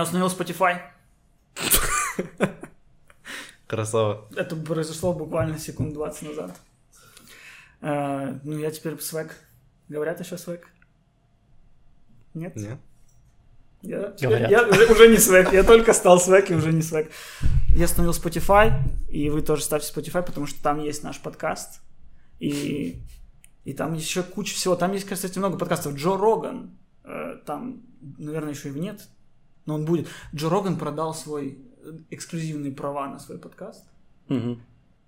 Я установил Spotify. Красава. Это произошло буквально секунд 20 назад. Э, ну, я теперь свек. Говорят еще свек? Нет? Нет? Я, Говорят. я уже, уже не свек. Я только стал свек и уже не свек. Я установил Spotify, и вы тоже ставьте Spotify, потому что там есть наш подкаст. И, и там еще куча всего. Там есть, кстати, много подкастов. Джо Роган. э, там, наверное, еще и нет. Но он будет. Джо Роган продал свой э, эксклюзивные права на свой подкаст Мгм.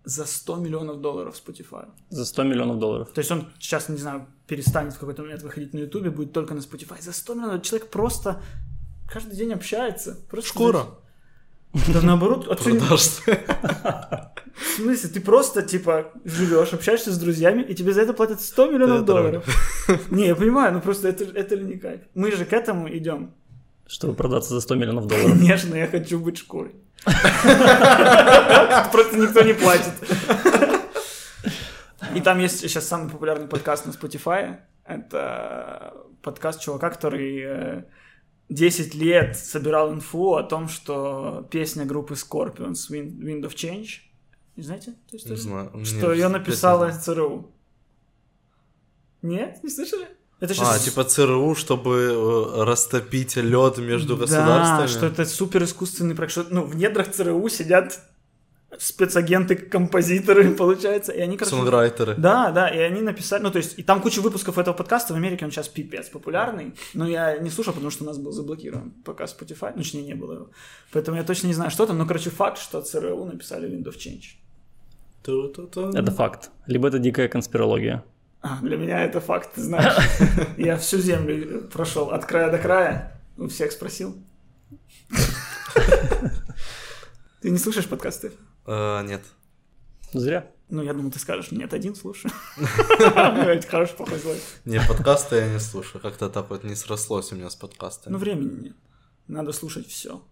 за 100 миллионов долларов Spotify. За 100 миллионов долларов. То есть он сейчас, не знаю, перестанет в какой-то момент выходить на Ютубе, будет только на Spotify. За 100 миллионов человек просто каждый день общается. Просто Шкура. Да наоборот, а ты- Продашься. в смысле, ты просто, типа, живешь, общаешься с друзьями, и тебе за это платят 100 миллионов долларов. Не, я понимаю, ну просто это, это ли не кайф? Мы же к этому идем. Чтобы продаться за 100 миллионов долларов. Конечно, я хочу быть шкурой. Просто никто не платит. И там есть сейчас самый популярный подкаст на Spotify. Это подкаст чувака, который э, 10 лет собирал инфу о том, что песня группы Scorpions Wind, of Change. Не знаете Не знаю. Что ее написала ЦРУ. Нет? Не слышали? Это знаю. А, типа ЦРУ, чтобы э, растопить лед между Да, государствами. что это супер искусственный проект. Что, ну, в недрах ЦРУ сидят спецагенты-композиторы, получается, и они, короче... Сонграйтеры. Да, да, и они написали, ну, то есть, и там куча выпусков этого подкаста, в Америке он сейчас пипец популярный, но я не слушал, потому что у нас был заблокирован пока Spotify, ну, точнее, не было его. Поэтому я точно не знаю, что там, но, короче, факт, что ЦРУ написали Wind of Change. Это факт. Либо это дикая конспирология. А, для меня это факт, ты знаешь. Я всю землю прошел от края до края. У всех спросил. Ты не слушаешь подкасты? Э, Нет. Зря. Ну, я думал, ты скажешь, нет, один слушаю. Плохой злой. Не, подкасты я не слушаю. Как-то так вот не срослось у меня с подкастами. Ну, времени нет. Надо слушать все.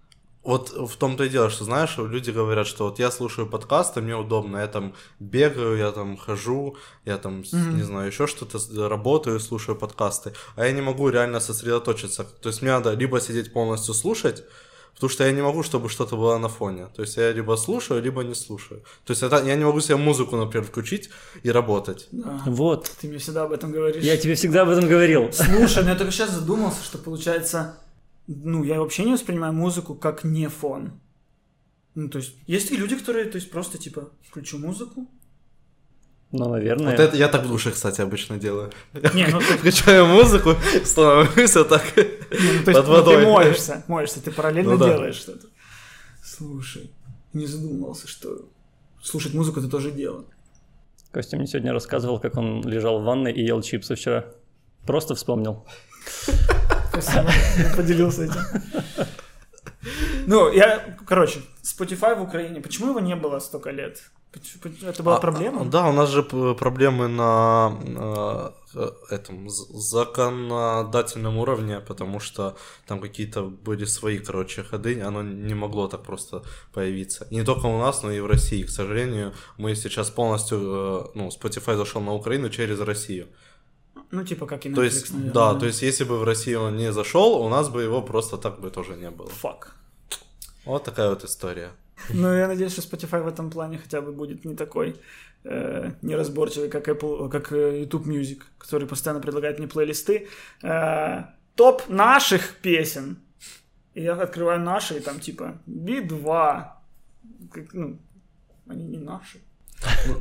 Вот в том-то и дело, что, знаешь, люди говорят, что вот я слушаю подкасты, мне удобно, я там бегаю, я там хожу, я там, с- не знаю, еще что-то, работаю, слушаю подкасты, а я не могу реально сосредоточиться. То есть мне надо либо сидеть полностью слушать, потому что я не могу, чтобы что-то было на фоне. То есть я либо слушаю, либо не слушаю. То есть это, я не могу себе музыку, например, включить и работать. Да. Вот. Ты мне всегда об этом говоришь. Я тебе всегда об этом говорил. Слушай, ну я только сейчас задумался, что получается, ну, я вообще не воспринимаю музыку как не фон. Ну, то есть, есть и люди, которые, то есть, просто, типа, включу музыку. Ну, наверное. Вот это я так в душе, кстати, обычно делаю. Не, ну, ты, Включаю музыку, становлюсь вот так не, ну, то есть, под ну, ты водой. моешься, моешься, ты параллельно Ну да. делаешь что-то. Слушай, не задумывался, что слушать музыку это тоже дело. Костя мне сегодня рассказывал, как он лежал в ванной и ел чипсы вчера. Просто вспомнил. Спасибо, я поделился этим. Ну, я, короче, Spotify в Украине, почему его не было столько лет? Это была А, проблема? а, Да, у нас же проблемы на э, э, этом законодательном уровне, потому что там какие-то были свои, короче, ходы, оно не могло так просто появиться. И не только у нас, но и в России, к сожалению. Мы сейчас полностью, э, ну, Spotify зашел на Украину через Россию. Ну, типа, как и Netflix, То есть, наверное, да, то есть, если бы в Россию он не зашел, у нас бы его просто так бы тоже не было. Фак. Вот такая вот история. Ну, я надеюсь, что Spotify в этом плане хотя бы будет не такой э, неразборчивый, как Apple, как э, YouTube Music, который постоянно предлагает мне плейлисты. Э, топ наших песен. И я открываю наши, и там типа Би-2. Как, ну, они не наши.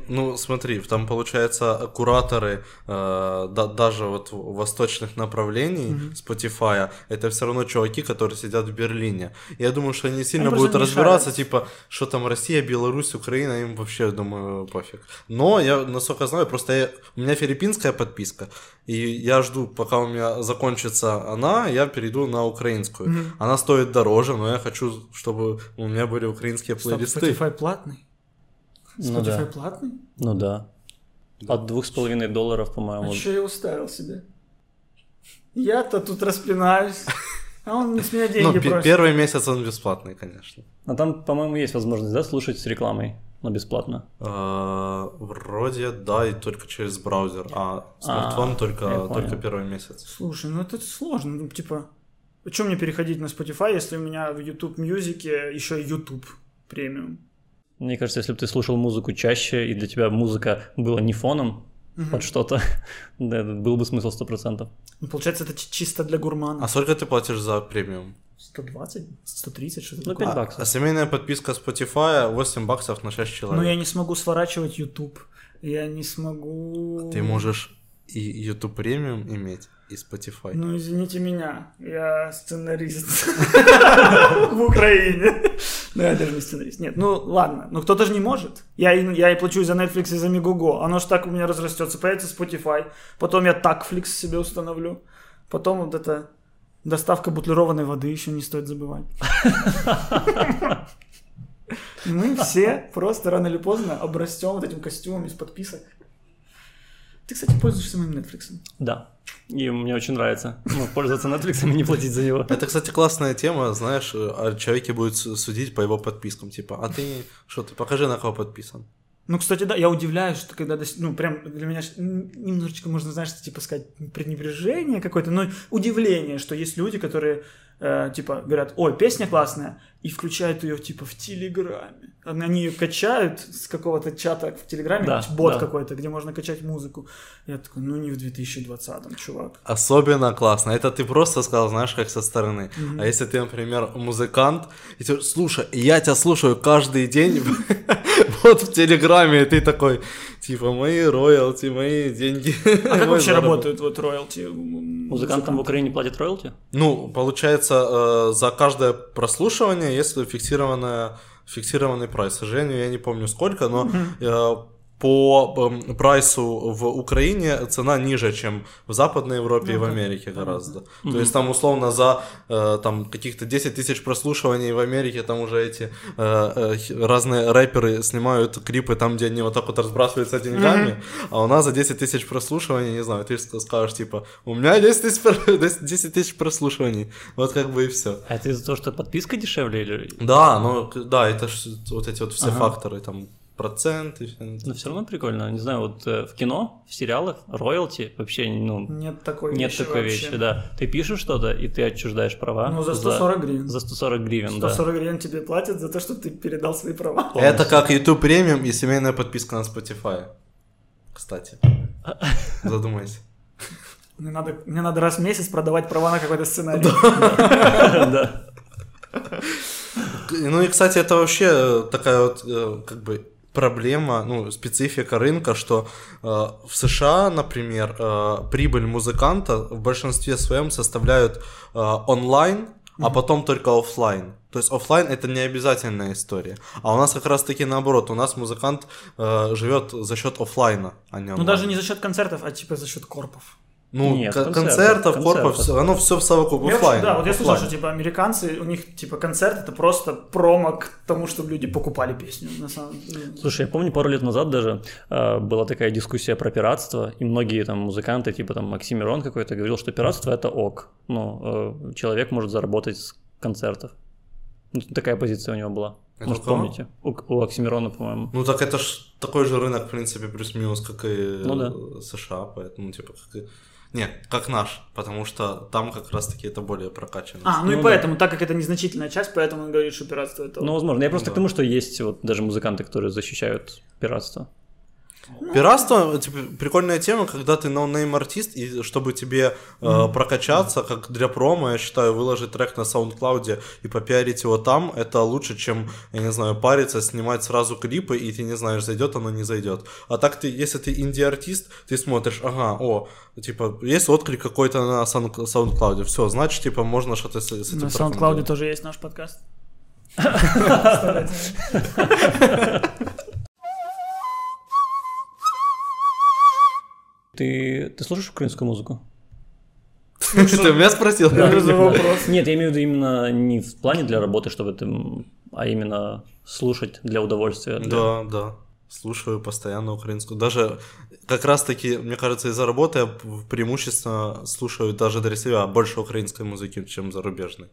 Ну, смотри, там, получается, кураторы э, да- даже вот восточных направлений Spotify, это все равно чуваки, которые сидят в Берлине. Я думаю, что они сильно Они будут разбираться, типа, что там Россия, Беларусь, Украина, им вообще, думаю, пофиг. Но я, насколько знаю, просто я- у меня филиппинская подписка, и я жду, пока у меня закончится она, я перейду на украинскую. Она стоит дороже, но я хочу, чтобы у меня были украинские Стоп, плейлисты. Spotify платный? Ну Spotify да. платный? Ну да. От двух с половиной долларов, по-моему. А что я уставил себе? Я-то тут распинаюсь, а он с меня Ну, деньги пе- просит. первый месяц он бесплатный, конечно. А там, по-моему, есть возможность, да, слушать с рекламой, но бесплатно. Э, Вроде да, и только через браузер, а смартфон А, только, только первый месяц. Слушай, ну это сложно, ну типа... Чем мне переходить на Spotify, если у меня в YouTube Music еще YouTube премиум? Мне кажется, если бы ты слушал музыку чаще, и для тебя музыка была не фоном под что-то, да, был бы смысл 100%. Ну, получается, это чисто для гурмана. А сколько ты платишь за премиум? 120? 130? Что-то Ну, такое. 5 А, баксов. а семейная подписка Spotify 8 баксов на 6 человек. Но я не смогу сворачивать YouTube. Я не смогу... Ты можешь и YouTube премиум иметь, и Spotify. Ну, извините меня, я сценарист в Украине. Ну, я даже не сценарист. Нет, ну ладно, но кто-то же не может. Я, и- я и плачу за Netflix, и за Мегуго. Оно ж так у меня разрастется. Появится Spotify, потом я Takflix себе установлю. Потом вот эта доставка бутлированной воды еще не стоит забывать. Мы все просто рано или поздно обрастем вот этим костюмом из подписок. Ты, кстати, пользуешься моим Netflix. Да. И мне очень нравится ну, пользоваться Netflix и не платить за него. Это, кстати, классная тема, знаешь, о человеке будет су- судить по его подпискам. Типа, а ты что, ты покажи, на кого подписан. Ну, кстати, да, я удивляюсь, что когда, ну, прям для меня немножечко, можно, знаешь, типа сказать, пренебрежение какое-то, но удивление, что есть люди, которые, э, типа, говорят, ой, песня классная, и включают ее, типа, в Телеграме. Они ее качают с какого-то чата в Телеграме, Да, бот да. какой-то, где можно качать музыку. Я такой, ну, не в 2020-м, чувак. Особенно классно. Это ты просто сказал, знаешь, как со стороны. А если ты, например, музыкант, и ты, слушай, я тебя слушаю каждый день вот в Телеграме, и ты такой, типа, мои роялти, мои деньги. А как вообще заработок». работают вот роялти? Музыкантам в Украине платят роялти? Ну, получается, э, за каждое прослушивание есть фиксированная, фиксированный прайс. К сожалению, я не помню сколько, но э, по прайсу в Украине цена ниже, чем в Западной Европе и в Америке гораздо. То есть там условно за э, там каких-то 10 тысяч прослушиваний в Америке там уже эти э, э, разные рэперы снимают клипы там, где они вот так вот разбрасываются деньгами, а у нас за 10 тысяч прослушиваний, не знаю, ты ск- скажешь типа, у меня 10 тысяч, про- 10 тысяч прослушиваний, вот как бы и все. А это из-за того, что подписка дешевле или... Да, ну да, это ж вот эти вот все Ага. факторы, там процент и всё. Но все равно прикольно. Не знаю, вот э, в кино, в сериалах, роялти вообще, ну, Нет такой нет вещи такой вообще. вещи, да. Ты пишешь что-то, и ты отчуждаешь права. Ну, за 140 гривен. За 140 гривен, да. 140 гривен тебе платят за то, что ты передал свои права. Это как YouTube премиум и семейная подписка на Spotify. Кстати. Задумайся. Мне надо, мне надо раз в месяц продавать права на какой-то сценарий. Да. Ну и, кстати, это вообще э, такая вот э, как бы проблема, ну, специфика рынка, что э, в США, например, э, прибыль музыканта в большинстве своем составляют э, онлайн, а потом только оффлайн. То есть оффлайн это не обязательная история. А у нас как раз таки наоборот, у нас музыкант э, живет за счет оффлайна, а не Ну, онлайн. даже не за счет концертов, а типа за счет корпов. Ну, Нет, ко- концертов, концертов, корпов, концертов. всё- оно все в совокуп, Я оффлайн. вообще- да, вот я слышал, что типа американцы, у них типа концерт это просто промо к тому, чтобы люди покупали песню. На самом деле. Слушай, я помню, пару лет назад даже э, была такая дискуссия про пиратство, и многие там музыканты, типа там Оксимирон какой-то, говорил, что пиратство это ок. Ну, э, человек может заработать с концертов. Ну, такая позиция у него была. Это Может, кого? помните? У, у Оксимирона, по-моему. Ну так это ж такой же рынок, в принципе, плюс-минус, как и Ну да. США, поэтому, типа, как и... Не, как наш, потому что там как раз-таки это более прокачано. А, ну, и Ну да. поэтому, так как это незначительная часть, поэтому он говорит, что пиратство это... Ну, возможно. Я просто да. к тому, что есть вот даже музыканты, которые защищают пиратство. Пиратство, типа, прикольная тема, когда ты no-name артист, и чтобы тебе э, прокачаться, как для промо, я считаю, выложить трек на SoundCloud и попиарить его там, это лучше, чем, я не знаю, париться, снимать сразу клипы, и ты не знаешь, зайдет оно, не зайдет. А так ты, если ты инди-артист, ты смотришь, ага, о, типа, есть отклик какой-то на SoundCloud, все, значит, типа, можно что-то с, с этим На SoundCloud тоже есть наш подкаст. Ты, ты слушаешь украинскую музыку? Ты меня спросил? Что за вопрос? Нет, я имею в виду именно не в плане для работы, чтобы ты, а именно слушать для удовольствия. Да, да. Слушаю постоянно украинскую. Даже как раз таки, мне кажется, из-за работы я преимущественно слушаю даже для себя больше украинской музыки, чем зарубежной.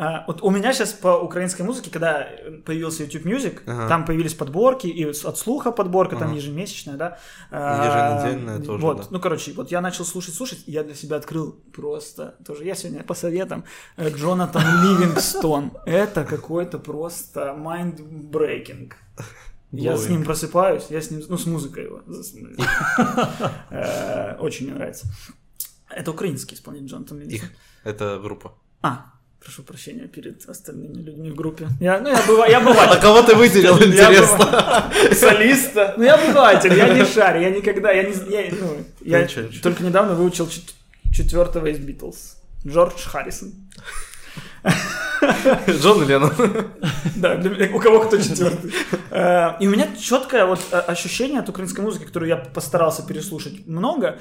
А, вот у меня сейчас по украинской музыке, когда появился YouTube Music, Ага. там появились подборки, и от слуха подборка, там Ага. ежемесячная, да. Еженедельная А, тоже, Вот, да. ну, короче, вот я начал слушать, слушать, и я для себя открыл просто, тоже я сегодня по советам, э, Джонатан Ливингстон. Это какой-то просто mind-breaking. Я с ним просыпаюсь, я с ним, ну, с музыкой его. Э, Очень мне нравится. Это украинский исполнитель Джонатан Ливингстон. Это группа. А, прошу прощения перед остальными людьми в группе. Я, ну, я бываю, я А бываю. кого ты выделил, интересно? Солиста. Ну, я обыватель, я не шарю, я никогда, я не... Я, ну, я ничего. только недавно выучил чет- четвертого из Битлз. Джордж Харрисон. Джон Леннон. Да, для у кого кто четвертый. Э, И у меня четкое вот э, ощущение от украинской музыки, которую я постарался переслушать много,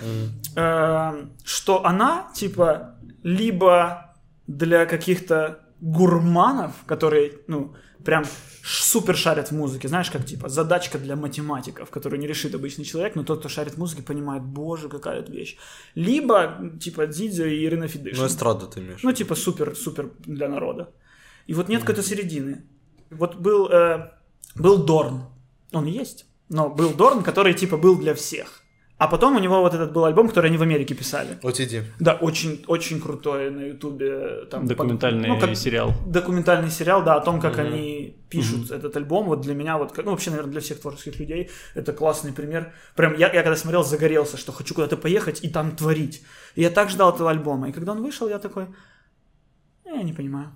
э, что она, типа, либо для каких-то гурманов, которые, ну, прям супер шарят в музыке, знаешь, как, типа, задачка для математиков, которую не решит обычный человек, но тот, кто шарит в музыке, понимает, боже, какая это вещь. Либо, типа, Дидзо и Ирина Фидышин. Ну, эстраду ты имеешь. Ну, типа супер-супер для народа. И вот нет какой-то середины. Вот был, э, был Дорн. Он есть. Но был Дорн, который типа был для всех. А потом у него вот этот был альбом, который они в Америке писали. OTD. Да, очень, очень крутой на Ютубе. Там, Документальный ну, как сериал. Документальный сериал, да, о том, как они пишут этот альбом. Вот для меня, вот, как- ну, вообще, наверное, для всех творческих людей это классный пример. Прям я, я когда смотрел, загорелся, что хочу куда-то поехать и там творить. И я так ждал этого альбома. И когда он вышел, я такой, «Э, я не понимаю.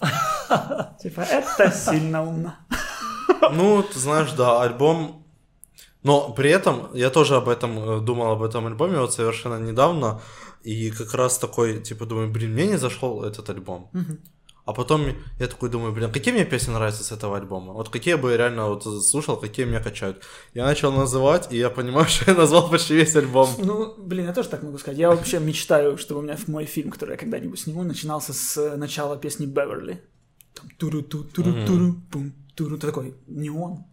Типа, это сильно умно. Ну, ты знаешь, да, альбом... Но при этом я тоже об этом э, думал, об этом альбоме вот совершенно недавно. И как раз такой, типа, думаю, блин, мне не зашел этот альбом. А потом я такой думаю, блин, какие мне песни нравятся с этого альбома? Вот какие бы я реально вот слушал, какие меня качают. Я начал называть, и я понимаю, что я назвал почти весь альбом. Ну, блин, я тоже так могу сказать. Я вообще мечтаю, чтобы у меня мой фильм, который я когда-нибудь сниму, начинался с э, начала песни Беверли. Там туру ту туру туру пум туру Ты такой, не он.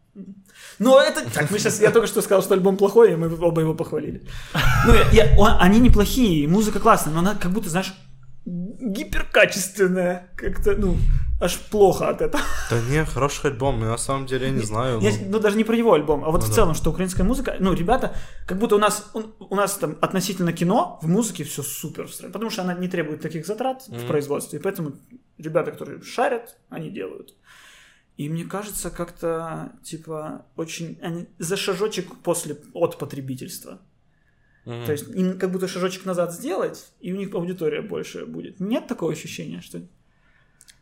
Но это так, мы сейчас, я только что сказал, что альбом плохой, и мы оба его похвалили. Ну, я, он- они неплохие, музыка классная, но она как будто, знаешь, гиперкачественная, как-то, ну, аж плохо от этого. Да не, хороший альбом, я на самом деле я не знаю. Я- ну. ну, даже не про его альбом, а вот Ну в да. целом, что украинская музыка, ну, ребята, как будто у нас, у, у нас там относительно кино в музыке все супер потому что она не требует таких затрат в производстве, и поэтому ребята, которые шарят, они делают. И мне кажется, как-то, типа, очень, они за шажочек после, от потребительства. Мгм. То есть им как будто шажочек назад сделать, и у них аудитория больше будет. Нет такого ощущения, что...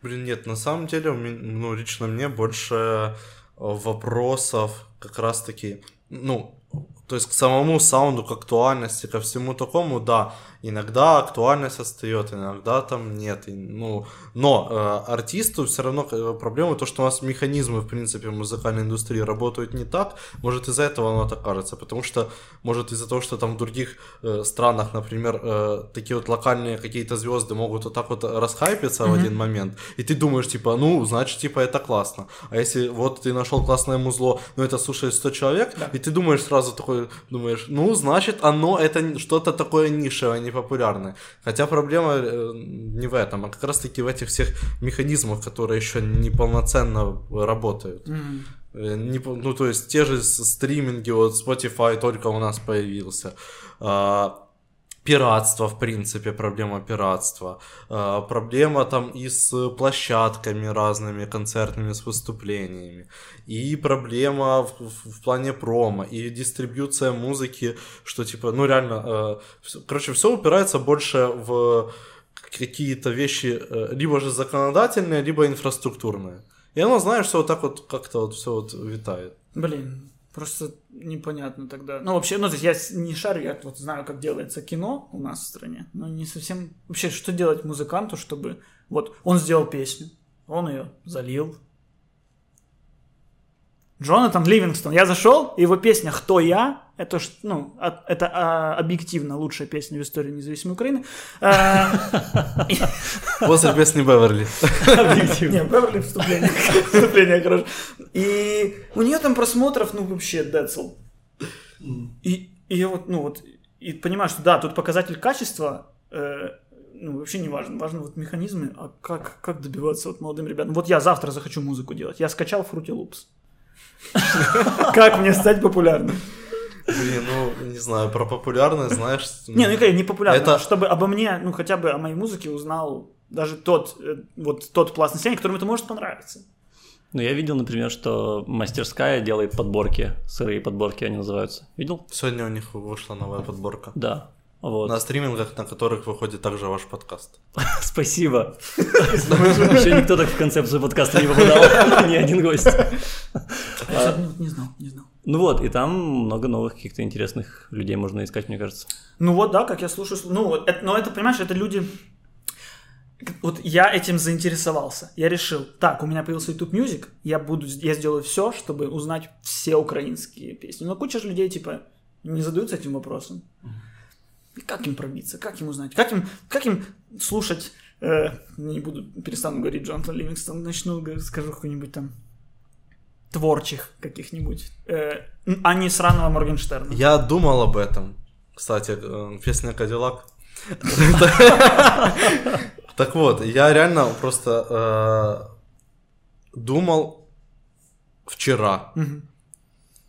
Блин, нет, на самом деле, ну, лично мне больше э, вопросов как раз-таки, ну, то есть к самому саунду, к актуальности, ко всему такому, да, иногда актуальность отстает, иногда там нет, и, ну, но э, артисту все равно э, проблема то, что у нас механизмы, в принципе, в музыкальной индустрии работают не так, может из-за этого оно так кажется, потому что, может из-за того, что там в других э, странах, например, э, такие вот локальные какие-то звезды могут вот так вот расхайпиться в один момент, и ты думаешь, типа, ну, значит, типа, это классно. А если вот ты нашел классное музло, но это слушает 100 человек, и ты думаешь сразу такой, думаешь, ну, значит, оно это что-то такое нишевое, непопулярное. Хотя проблема э, не в этом, а как раз-таки в этих всех механизмах, которые еще неполноценно работают. Э, не ну, то есть те же стриминги, вот Spotify только у нас появился. А, пиратство, в принципе, проблема пиратства. А, проблема там и с площадками разными, концертными, с выступлениями. И проблема в, в- плане промо, и дистрибьюция музыки, что типа, ну реально, всё- короче, все упирается больше в какие-то вещи, э, либо же законодательные, либо инфраструктурные. И оно, знаешь, все вот так вот как-то вот все вот витает. Блин, просто непонятно тогда. Ну, вообще, ну, то есть я не шарю, я вот знаю, как делается кино у нас в стране, но не совсем... Вообще, что делать музыканту, чтобы... Вот, он сделал песню, он ее залил. Джонатан Ливингстон. Я зашел, его песня «Кто я?» Это, ну, это а, объективно лучшая песня в истории независимой Украины. А, После песни Беверли. Не, Беверли вступление. Вступление хорошее. И у нее там просмотров, ну, вообще, децл. И, и я вот, ну, вот, и понимаю, что да, тут показатель качества, э, ну, вообще не важно. Важно вот механизмы, а как, как добиваться вот молодым ребятам. Вот я завтра захочу музыку делать. Я скачал Fruity Loops. Как мне стать популярным? Блин, ну, не знаю, про популярность, знаешь... Не, ну не популярно, Это- чтобы обо мне, ну хотя бы о моей музыке узнал даже тот, э, вот тот пласт населения, которому это может понравиться. Ну, я видел, например, что мастерская делает подборки, сырые подборки они называются. Видел? Сегодня у них вышла новая подборка. Да. Вот. На стримингах, на которых выходит также ваш подкаст. Спасибо. Еще никто так в концепцию подкаста не попадал, ни один гость. Я не знал, не знал. Ну вот, и там много новых каких-то интересных людей можно искать, мне кажется. Ну вот, да, как я слушаю, слу- ну, вот это, но это, понимаешь, это люди... Вот я этим заинтересовался. Я решил, так, у меня появился YouTube Music, я буду, я сделаю все, чтобы узнать все украинские песни. Но куча же людей, типа, не задаются этим вопросом. И Как им пробиться, как им узнать, как им, как им слушать, э, не буду, перестану говорить Джонатан Ливингстон, начну, скажу какой-нибудь там творчих каких-нибудь, э, а не сраного Моргенштерна. Я думал об этом. Кстати, э, песня Кадиллак. Так вот, я реально просто э, думал вчера.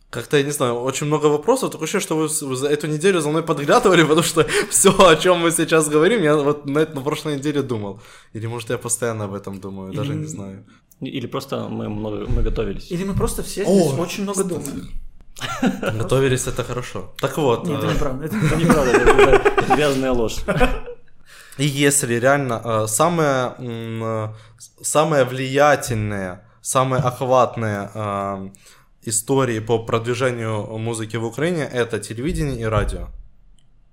Как-то, я не знаю, очень много вопросов. Такое ощущение, что вы, за эту неделю за мной подглядывали, потому что все, о чем мы сейчас говорим, я вот на, это- на прошлой неделе думал. Или, может, я постоянно об этом думаю, даже не Или- знаю. Или просто мы много мы готовились. Или мы просто все О, здесь очень много думаем. Готовились, это хорошо. Так вот, Нет, э, это неправда. это неправда, это грязная ложь. И если реально э, самое, э, самое влиятельное, самые охватные э, истории по продвижению музыки в Украине это телевидение и радио.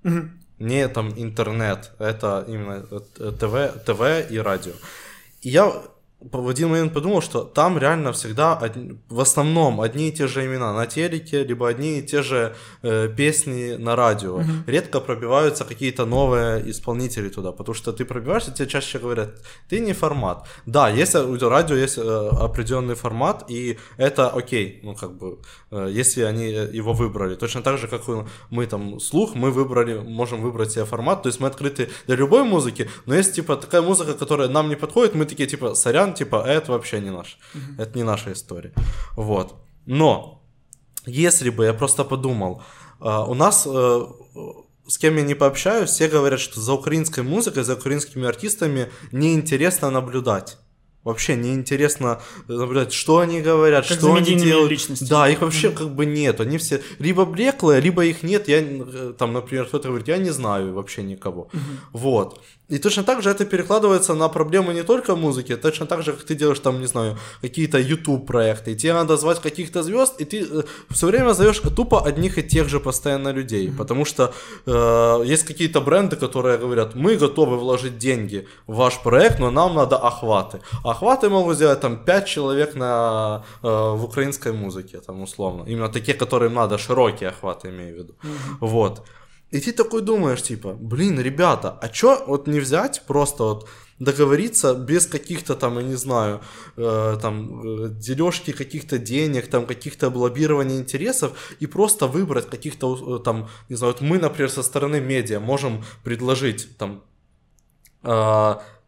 Мгм. Не там интернет, это именно э, ТВ, ТВ и радио. И я в один момент подумал, что там реально всегда одни- в основном одни и те же имена на телеке, либо одни и те же э, песни на радио. Редко пробиваются какие-то новые исполнители туда, потому что ты пробиваешься, тебе чаще говорят, ты не формат. Да, есть э, у радио есть э, определенный формат, и это окей, ну как бы, э, если они э, его выбрали. Точно так же, как и мы там слух, мы выбрали, можем выбрать себе формат, то есть мы открыты для любой музыки, но есть типа такая музыка, которая нам не подходит, мы такие типа, сорян, типа, «А это вообще не наш, это не наша история. Вот. Но, если бы я просто подумал, а, у нас э, с кем я не пообщаюсь, все говорят, что за украинской музыкой, за украинскими артистами неинтересно наблюдать. Вообще неинтересно наблюдать, что они говорят, Как что они делают. личностями. Да, их вообще как бы нет. Они все либо блеклые, либо их нет. Я, э, там, например, кто-то говорит, я не знаю вообще никого. Вот. И точно так же это перекладывается на проблемы не только музыки, точно так же, как ты делаешь там, не знаю, какие-то YouTube проекты, тебе надо звать каких-то звезд, и ты все время зовешь тупо одних и тех же постоянно людей, потому что э, есть какие-то бренды, которые говорят, мы готовы вложить деньги в ваш проект, но нам надо охваты. Охваты могут сделать там 5 человек на, э, в украинской музыке, там условно. Именно такие, которым надо, широкие охваты, имею в виду. Вот. И ты такой думаешь, типа, блин, ребята, а чё вот не взять просто вот договориться без каких-то там, я не знаю, э, там, э, дележки каких-то денег, там, каких-то лоббирования интересов и просто выбрать каких-то, э, там, не знаю, вот мы, например, со стороны медиа можем предложить, там,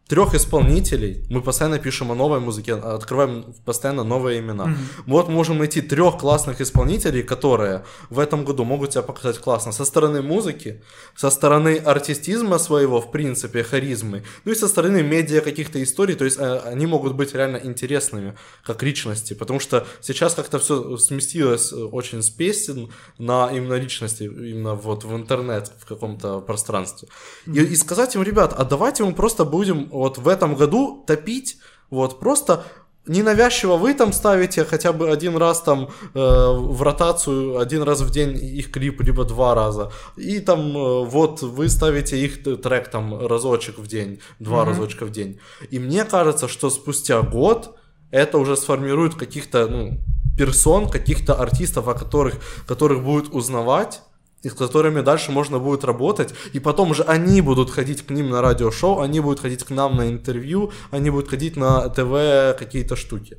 трех исполнителей, мы постоянно пишем о новой музыке, открываем постоянно новые имена. Вот можем найти трех классных исполнителей, которые в этом году могут себя показать классно со стороны музыки, со стороны артистизма своего, в принципе, харизмы, ну и со стороны медиа каких-то историй, то есть э, они могут быть реально интересными как личности, потому что сейчас как-то все сместилось э, очень с песен на именно личности, именно вот в интернет, в каком-то пространстве. И, и сказать им, ребят, а давайте мы просто будем вот в этом году топить, вот просто ненавязчиво вы там ставите хотя бы один раз там э, в ротацию, один раз в день их клип, либо два раза. И там э, вот вы ставите их трек там разочек в день, два разочка в день. И мне кажется, что спустя год это уже сформирует каких-то ну, персон, каких-то артистов, о которых, которых будут узнавать и с которыми дальше можно будет работать, и потом же они будут ходить к ним на радиошоу, они будут ходить к нам на интервью, они будут ходить на ТВ какие-то штуки.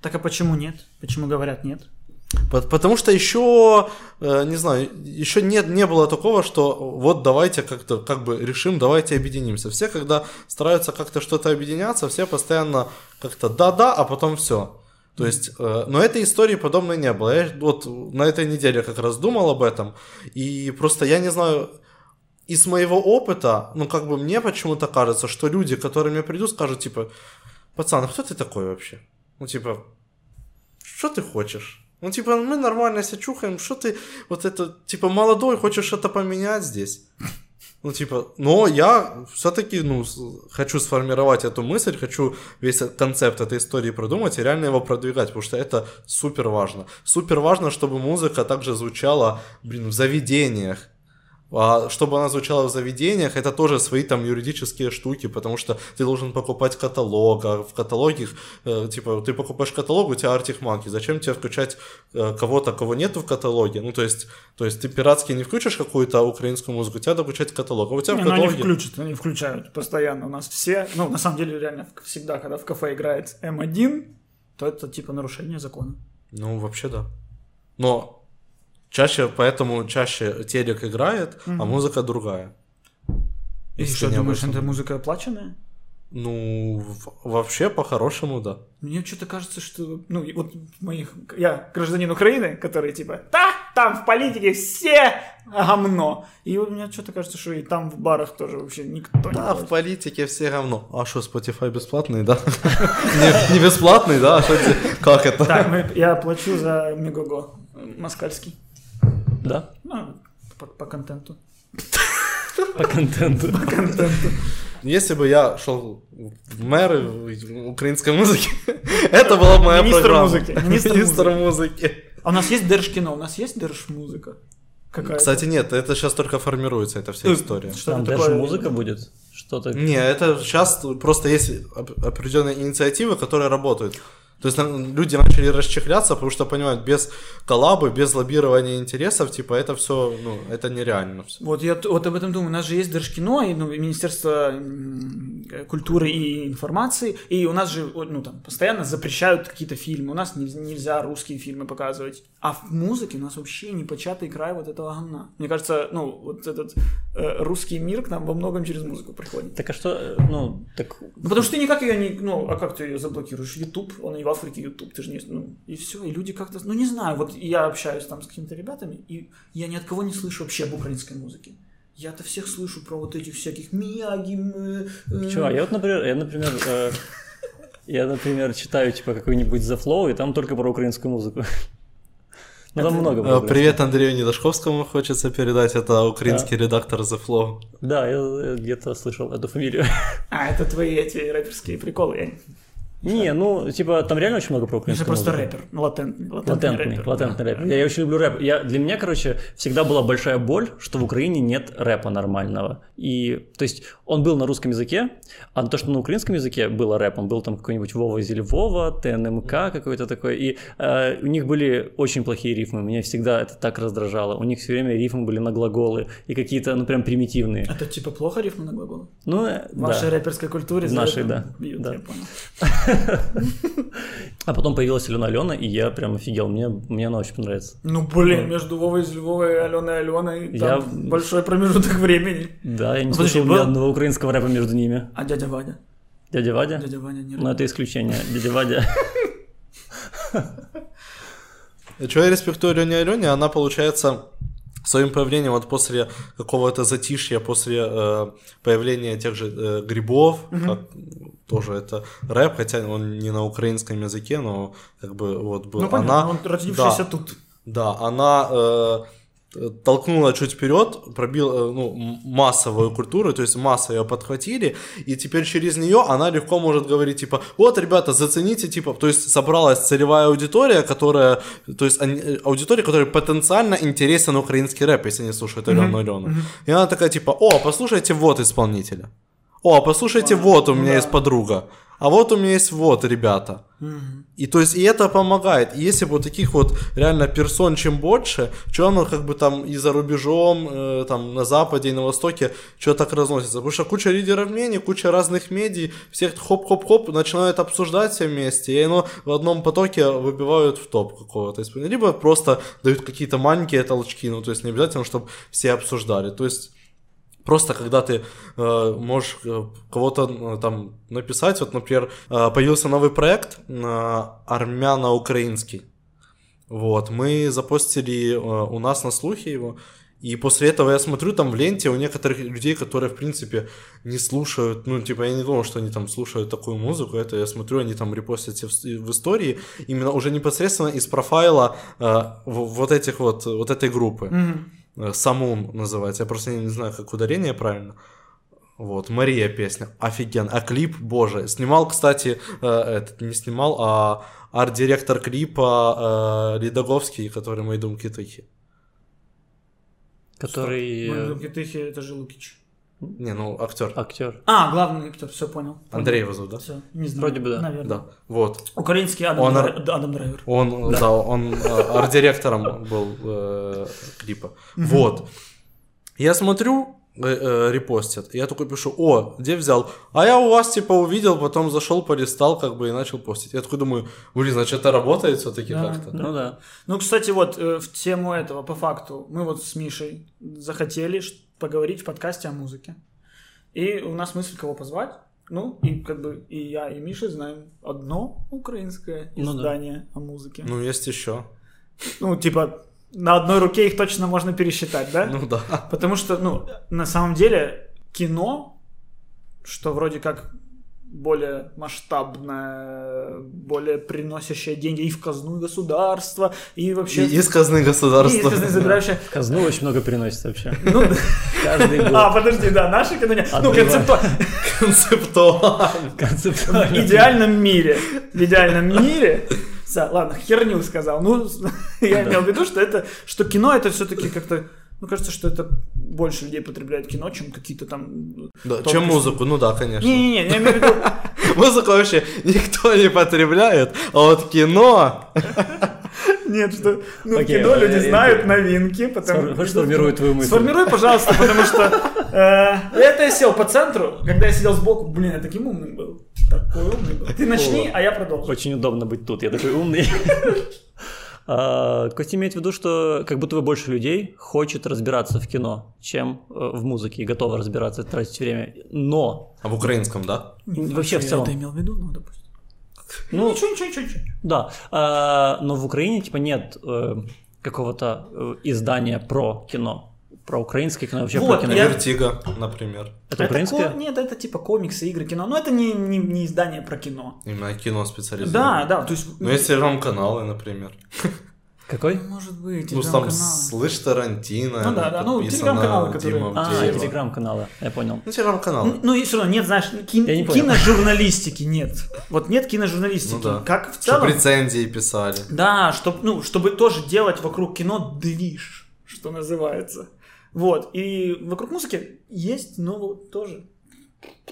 Так а почему нет? Почему говорят нет? Потому что еще, э, не знаю, еще нет, не было такого, что вот давайте как-то как бы решим, давайте объединимся. Все, когда стараются как-то что-то объединяться, все постоянно как-то да-да, а потом все. То есть, э, но этой истории подобной не было. Я вот на этой неделе как раз думал об этом, и просто я не знаю, из моего опыта, ну как бы мне почему-то кажется, что люди, которые мне придут, скажут типа, пацан, а кто ты такой вообще? Ну типа, что ты хочешь? Ну, типа, мы нормально себя чухаем, что ты вот это, типа, молодой, хочешь что-то поменять здесь? Ну, типа, но я все-таки, ну, хочу сформировать эту мысль, хочу весь концепт этой истории продумать и реально его продвигать, потому что это супер важно. Супер важно, чтобы музыка также звучала, блин, в заведениях, а чтобы она звучала в заведениях, это тоже свои там юридические штуки, потому что ты должен покупать каталог, а в каталоге, э, типа, ты покупаешь каталог, у тебя артихмаки, зачем тебе включать э, кого-то, кого нету в каталоге? Ну, то есть, то есть ты пиратски не включишь какую-то украинскую музыку, надо включать каталог, а у тебя не, в каталоге... Ну, они включат, они включают постоянно. У нас все, ну, на самом деле, реально, всегда, когда в кафе играет М1, то это, типа, нарушение закона. Ну, вообще да. Но Чаще, поэтому чаще телек играет, угу. а музыка другая. И что, думаешь, эта музыка оплаченная? Ну, вообще, по-хорошему, да. Мне что-то кажется, что, ну, вот моих, я гражданин Украины, который типа, да, там в политике все говно. И вот мне что-то кажется, что и там в барах тоже вообще никто да, не Да, в политике все говно. А что, Spotify бесплатный, да? Не бесплатный, да? А как это? Так, я плачу за Мегого москальский. Да? Ну, по, по контенту. По контенту. По контенту. Если бы я шел в мэры украинской музыки, это была моя Министр программа. Музыки. Министр, Министр музыки. А у нас есть Держкино, у нас есть Держмузыка? Какая Кстати, нет, это сейчас только формируется, эта вся история. Что Там даже музыка будет? Что-то... Не, это сейчас просто есть определенные инициативы, которые работают. То есть люди начали расчехляться, потому что понимают, без коллабы, без лоббирования интересов, типа, это все, ну, это нереально. Все. Вот я вот об этом думаю. У нас же есть Держкино, и, ну, Министерство культуры и информации, и у нас же, ну, там, постоянно запрещают какие-то фильмы. У нас нельзя русские фильмы показывать. А в музыке у нас вообще непочатый край вот этого говна. Мне кажется, ну, вот этот э, русский мир к нам во многом через музыку приходит. Так а что, э, ну, так... Ну, потому что ты никак ее не, ну, а как ты ее заблокируешь? YouTube, он и в Африке YouTube, ты же не, ну, и все, и люди как-то, ну, не знаю, вот я общаюсь там с какими-то ребятами, и я ни от кого не слышу вообще об украинской музыке. Я-то всех слышу про вот этих всяких Мияги. Э, э... Чего? Я вот, например, я, например, э, я, например, читаю типа какой-нибудь The Flow, и там только про украинскую музыку. Ну, там много было. Э, привет Андрею Недашковскому хочется передать. Это украинский да. редактор The Flow. Да, я где-то слышал эту фамилию. А, это твои эти рэперские приколы. Я не, ну, типа, там реально очень много про украинскую Это просто рэпер, латентный, латентный, латентный рэпер. Латентный да. рэпер. Я, я очень люблю рэп. Я, для меня, короче, всегда была большая боль, что в Украине нет рэпа нормального. И, то есть, он был на русском языке, а то, что на украинском языке было рэп, он был там какой-нибудь Вова Зельвова, ТНМК какой-то такой, и э, у них были очень плохие рифмы, меня всегда это так раздражало. У них все время рифмы были на глаголы и какие-то, ну, прям примитивные. Это типа плохо рифмы на глаголы? Ну, В вашей да. рэперской культуре в нашей, да. Бьют, да. я понял. А потом появилась Алена Алена, и я прям офигел. Мне, мне она очень понравится. Ну, блин, между Вовой из Львова и Аленой Аленой там я... большой промежуток времени. Да, я не слышал ни одного украинского рэпа между ними. А дядя Вадя? Дядя Вадя? Дядя Вадя не Ну, это исключение. Дядя Вадя. Чего я респектую Алене Алене, она, получается, своим появлением вот после какого-то затишья, после э, появления тех же э, грибов, угу. как, тоже это рэп, хотя он не на украинском языке, но как бы вот был. Ну, понятно, она, он родившийся да, тут. Да, она э, толкнула чуть вперед, пробила ну, массовую культуру, то есть массы ее подхватили, и теперь через нее она легко может говорить, типа, вот, ребята, зацените, типа, то есть собралась целевая аудитория, которая, то есть аудитория, которая потенциально интересен украинский рэп, если они слушают Алену mm-hmm. Алену. Mm-hmm. И она такая, типа, о, послушайте вот исполнителя. О, послушайте, вот у меня ну, есть подруга. А вот у меня есть вот, ребята. И то есть, и это помогает. И если бы вот таких вот реально персон чем больше, что оно как бы там и за рубежом, э, там на Западе и на Востоке, что так разносится. Потому что куча лидеров мнений, куча разных медий, всех хоп-хоп-хоп начинают обсуждать все вместе, и оно в одном потоке выбивают в топ какого-то. Либо просто дают какие-то маленькие толчки, ну то есть не обязательно, чтобы все обсуждали. То есть Просто когда ты э, можешь э, кого-то э, там написать, вот, например, э, появился новый проект э, армяно-украинский. Вот, мы запостили э, у нас на слухе его, и после этого я смотрю там в ленте у некоторых людей, которые, в принципе, не слушают, ну, типа, я не думал, что они там слушают такую музыку, это я смотрю, они там репостят в, в истории, именно уже непосредственно из профайла э, вот этих вот, вот этой группы. Mm-hmm. Э, Самун называется. Я просто не знаю, как ударение правильно. Вот, Мария песня, офиген. А клип, боже, снимал, кстати, э, этот, не снимал, а арт-директор клипа э, Ледоговский, который «Мои думки тихи». Который... «Мои думки тихи» — это же Лукич. Не, ну, актер. Актер. А, главный актер, все понял. Андрей его зовут, да? Все, не знаю. Вроде бы да. Наверное. Да, вот. Украинский Адам, Он Драй- ар- Адам Драйвер. Он, да, он э, арт-директором был э, клипа. Вот. Я смотрю, э, э, репостят, и я такой пишу, о, где взял? А я у вас, типа, увидел, потом зашел, полистал, как бы, и начал постить. Я такой думаю, блин, значит, это работает все-таки Да, как-то. Ну да. Ну, кстати, вот э, в тему этого, по факту, мы вот с Мишей захотели ш- поговорить в подкасте о музыке. И у нас мысль, кого позвать. Ну, и как бы и я, и Миша знаем одно украинское Ну да. издание о музыке. Ну, есть еще. Ну, типа, на одной руке их точно можно пересчитать, да? Ну да. Потому что, ну, на самом деле, кино, что вроде как более масштабное, более приносящее деньги и в казну государства, и вообще... И из казны и из государства. казны. В казну очень много приносит вообще. Ну, Каждый а, год. подожди, да, наши кино... не- Ну, концептуально. Концептуально. В идеальном мире. В идеальном мире. Са- Ладно, херню сказал. Ну, я имел в виду, что это, что кино это все-таки как-то, ну, кажется, что это больше людей потребляют кино, чем какие-то там... Да, тонкости. чем музыку, ну да, конечно. Не-не-не, я имею в виду, Музыку вообще никто не потребляет, а вот кино... нет, что, ну, Окей, кино э, люди э, знают э, новинки, потому Сформи- Хочешь сформировать твою мысль? Сформируй, пожалуйста, потому что э, это я сел по центру, когда я сидел сбоку, блин, я таким умным был. Такой умный был. Ты начни, а я продолжу. Очень удобно быть тут, я такой умный. А, Костя имеет в виду, что как будто бы больше людей хочет разбираться в кино, чем э, в музыке, и готовы разбираться, тратить время. Но А в украинском, да? вообще в Я целом, это имел в виду, ну, допустим. ну, Ничего, ничего, ничего, ничего. да, А, но в Украине типа нет э, какого-то э, издания про кино, про украинское кино, вообще Вот, про кино. я- Вертиго, например. Это украинское? ко- Нет, это типа комиксы, игры, кино. Но это не, не, не издание про кино. Именно кино специализированное. Да, да, то есть... Ну, есть телеграм-каналы, например. Какой? Может быть, Ну, там. «Слышь, Тарантино», Ну да, да, ну, телеграм-каналы, которые- Дима А, телеграм-каналы, я понял. Ну, телеграм-каналы. Ну и все равно нет, знаешь, кин- не киножурналистики нет. Вот нет киножурналистики. Ну да. Как в Чтоб целом... рецензии писали. Да, чтобы, ну, чтобы тоже делать вокруг кино движ, что называется. Вот. И вокруг музыки есть, но тоже.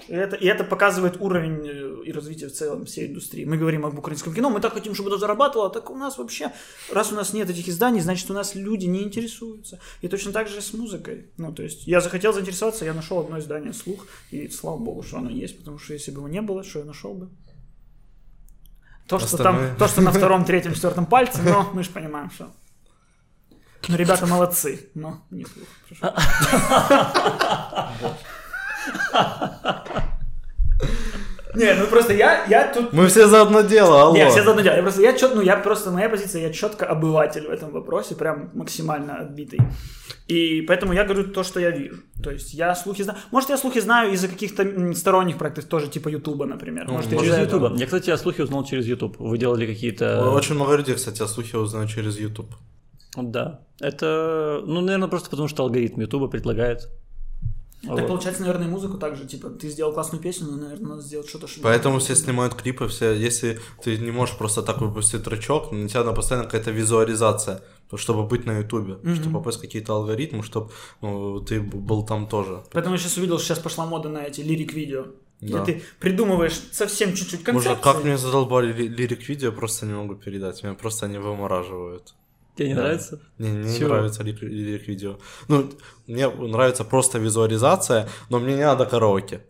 И это, и это показывает уровень э, и развитие в целом всей индустрии. Мы говорим об украинском кино, мы так хотим, чтобы это зарабатывало, так у нас вообще, раз у нас нет этих изданий, значит, у нас люди не интересуются. И точно так же с музыкой. Ну, то есть, я захотел заинтересоваться, я нашел одно издание «Слух», и слава богу, что оно есть, потому что если бы его не было, что я нашел бы? То, что там, то, что на втором, третьем, четвертом пальце, но мы же понимаем, что... Ну, ребята молодцы, но не слух. Хорошо. Не, ну просто я, я тут... Мы все за одно дело, алло. Не, все заодно делают. Я просто, я чет, ну, я просто, моя позиция, я четко обыватель в этом вопросе, прям максимально отбитый. И поэтому я говорю то, что я вижу. То есть я слухи знаю. Может, я слухи знаю из-за каких-то сторонних проектов, тоже типа Ютуба, например. Ну, Может, из-за Через. Ютуба. Я, кстати, о слухе узнал через Ютуб. Вы делали какие-то... Очень много людей, кстати, о слухе узнают через YouTube. Да. Это, ну, наверное, просто потому, что алгоритм Ютуба предлагает. Так Вот. получается, наверное, музыку также, типа, ты сделал классную песню, но, наверное, надо сделать что-то, чтобы... Поэтому все снимают клипы, все, если ты не можешь просто так выпустить тречок, на тебя надо постоянно какая-то визуализация, то, чтобы быть на ютубе, чтобы попасть в какие-то алгоритмы, чтобы ну, ты был там тоже. Поэтому я сейчас увидел, что сейчас пошла мода на эти лирик-видео. Да. ты придумываешь совсем чуть-чуть концепцию. Может, как мне задолбали ли- лирик-видео, просто не могу передать. Меня просто они вымораживают. Тебе не Да. нравится? Мне не Чего? нравится лирик- лирик-видео. Ну, мне нравится просто визуализация, но мне не надо караоке.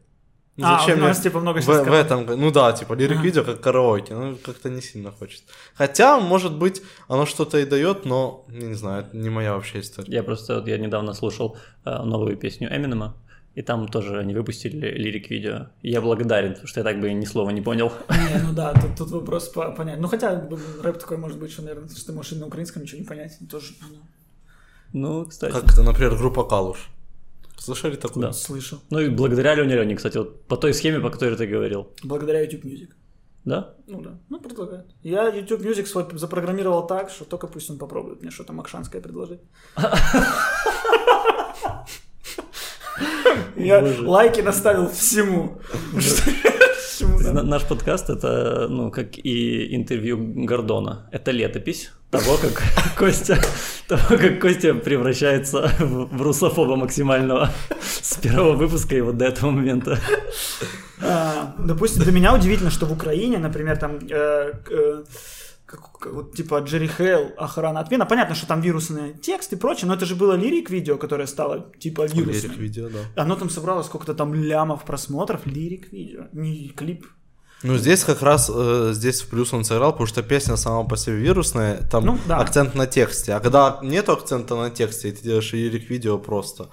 Ну, А, зачем у мне нас, типа, много в, в этом, ну да, типа лирик-видео как караоке, ну как-то не сильно хочется. Хотя, может быть, оно что-то и дает, но, я не знаю, это не моя вообще история. Я просто, вот я недавно слушал э, новую песню Эминема, и там тоже они выпустили лирик-видео. Я благодарен, потому что я так бы ни слова не понял. Не, ну да, тут, тут вопрос по- понять. Ну хотя рэп такой может быть, что, наверное, что ты можешь и на украинском ничего не понять. Тоже ну, Ну, кстати. Как это, например, группа Калуш. Слышали такое? Да. слышу. Ну и благодаря Лене Лене, кстати, вот по той схеме, по которой ты говорил. Благодаря YouTube Music. Да? Ну да, ну предлагает. Я YouTube Music свой запрограммировал так, что только пусть он попробует мне что-то Макшанское предложить. Я лайки наставил всему. Наш подкаст это, ну, как и интервью Гордона. Это летопись того, как Костя, того, как Костя превращается в, русофоба максимального с первого выпуска и вот до этого момента. А, Допустим, для меня удивительно, что в Украине, например, там э, э, как- как- вот, типа Джерри Хейл, охрана отмена. Понятно, что там вирусные тексты и прочее, но это же было лирик-видео, которое стало типа вирусным. Лирик-видео, да. Оно там собрало сколько-то там лямов просмотров, лирик-видео, не клип. Ну, здесь как раз, э, здесь в плюс он сыграл, потому что песня сама по себе вирусная, там Ну, да. акцент на тексте. А когда нет акцента на тексте, и ты делаешь лирик-видео просто.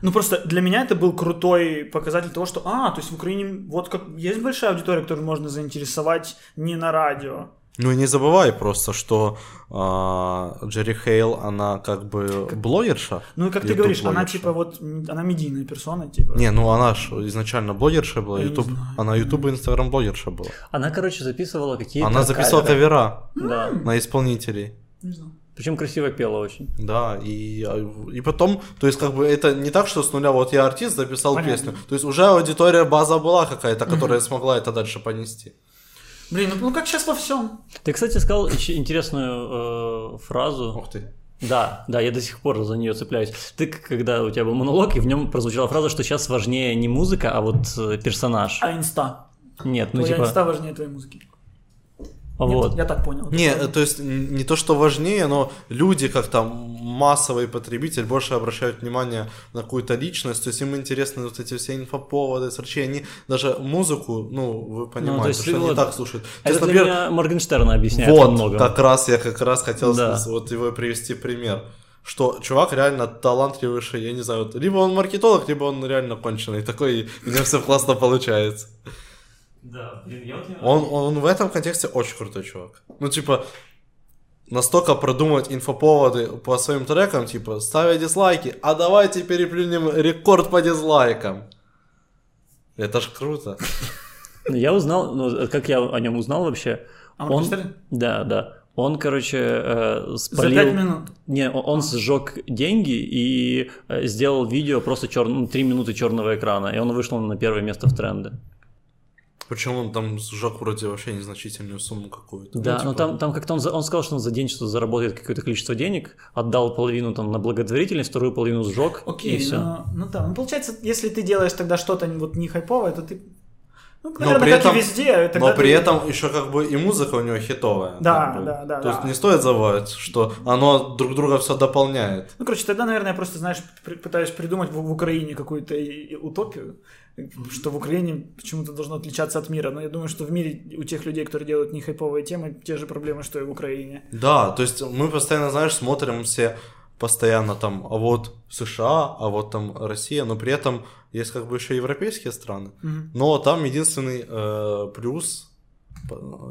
Ну просто для меня это был крутой показатель того, что, а, то есть в Украине вот как есть большая аудитория, которую можно заинтересовать не на радио. Ну и не забывай просто, что а, Джерри Хейл, она как бы блогерша. Ну и как ты говоришь, она блогерша. типа вот, она медийная персона, типа. Не, ну она ж изначально блогерша была, Я не YouTube, знаю. она YouTube и Instagram блогерша была. Она, короче, записывала какие-то Она записывала каверы. кавера Да. на исполнителей. Не знаю. Причем красиво пела очень. Да, и, и потом, то есть как бы это не так, что с нуля вот я артист записал Понятно. песню. То есть уже аудитория, база была какая-то, которая смогла это дальше понести. Блин, ну, ну как сейчас во всем. Ты, кстати, сказал еще интересную э, фразу. Ух ты. Да, да, я до сих пор за нее цепляюсь. Ты, когда у тебя был монолог, и в нем прозвучала фраза, что сейчас важнее не музыка, а вот э, персонаж. А инста? Нет, ну Твоя типа, инста важнее твоей музыки. А Нет, вот. Я так понял. Не, э, то есть не то, что важнее, но люди, как там массовый потребитель, больше обращают внимание на какую-то личность, то есть им интересны вот эти все инфоповоды, срачи, они даже музыку, ну, вы понимаете, есть что ты они вот- так слушают. То Это есть, для меня Моргенштерна объясняет во Вот, многом. как раз я как раз хотел Да. вот его привести пример. Что чувак реально талантливейший, я не знаю, вот, либо он маркетолог, либо он реально конченый такой, у него все классно получается. Да, блин, я вот не- Он, он в этом контексте очень крутой чувак. Ну, типа, настолько продумать инфоповоды по своим трекам, типа, ставя дизлайки, а давайте переплюнем рекорд по дизлайкам. Это ж круто. Ну, Я узнал, ну, как я о нем узнал вообще. А он, да, да. Он, короче, э, За спалил... пять минут. Не, он, он сжег деньги и э, сделал видео просто чер... ну, 3 минуты черного экрана, и он вышел на первое место в тренды. Причем он там сжег вроде вообще незначительную сумму какую-то. Да, ну, но типа, там, там как-то он, за- он сказал, что он за день что заработает какое-то количество денег, отдал половину там на благотворительность, вторую половину сжег, и Окей, все. ну, ну да. Ну, получается, если ты делаешь тогда что-то вот не хайповое, то ты... Ну, Но наверное, при как этом- и везде. тогда Но при ты- этом еще как бы и музыка у него хитовая. Да, как бы. да, да, То есть да. не стоит забывать, что оно друг друга все дополняет. Ну, короче, тогда, наверное, я просто, знаешь, при- пытаюсь придумать в, в Украине какую-то и- и утопию, что в Украине почему-то должно отличаться от мира. Но я думаю, что в мире у тех людей, которые делают не хайповые темы, те же проблемы, что и в Украине. Да, то есть мы постоянно, знаешь, смотрим все постоянно там, а вот США, а вот там Россия, но при этом есть как бы еще европейские страны. Но там единственный э, плюс,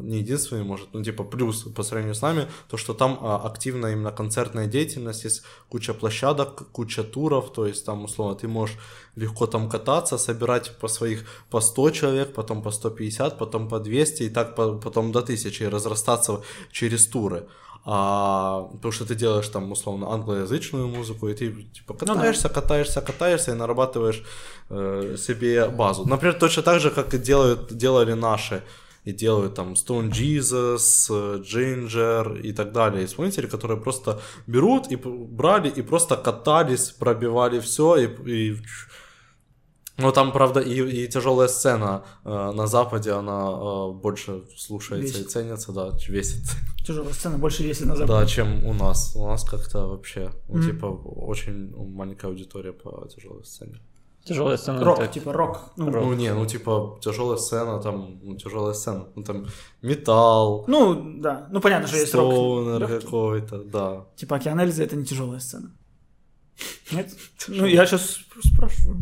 не единственный, может, ну типа плюс по сравнению с нами, то что там а, активная именно концертная деятельность, есть куча площадок, куча туров, то есть там условно ты можешь легко там кататься, собирать по своих по 100 человек, потом по 150, потом по 200 и так по- потом до 1000 и разрастаться через туры. А, потому что ты делаешь там условно англоязычную музыку, и ты типа да. катаешься, катаешься, катаешься и нарабатываешь э, себе базу. Например, точно так же, как и делают, делали наши и делают там Stone Jesus, Ginger и так далее исполнители, которые просто берут и брали и просто катались, пробивали все и, и Ну, там, правда, и, и тяжелая сцена э, на Западе, она э, больше слушается Весит. и ценится, да, весит. Тяжелая сцена больше весит на западе. Да, чем у нас. У нас как-то вообще, Мгм. типа, очень маленькая аудитория по тяжелой сцене. Тяжелая сцена. Рок, так. типа рок. Ну, Рок. Ну, не, ну, типа, тяжелая сцена, там, ну, тяжелая сцена. Ну, там, металл, ну, да. Ну, понятно, что есть рок. какой-то, да. Типа Океан Эльзы это не тяжелая сцена. Нет? Ну, я сейчас спрашиваю.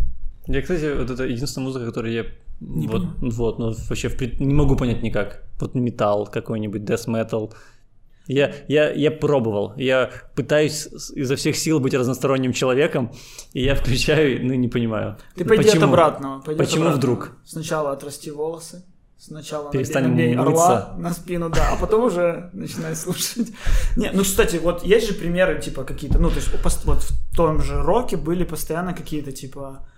Я, кстати, вот это единственная музыка, которую я Не вот, понимаю. вот, ну вообще в не могу понять никак. Вот металл какой-нибудь, death metal. Я, я, я пробовал. Я пытаюсь изо всех сил быть разносторонним человеком, и я включаю, ну не понимаю. Ты пойди Почему? от обратного. пойди от Почему обратного. вдруг? Сначала отрасти волосы, сначала Перестань набей орла мыться. на спину, да, а потом уже начинай слушать. Не, ну, кстати, вот есть же примеры, типа, какие-то, ну, то есть, вот в том же роке были постоянно какие-то, типа,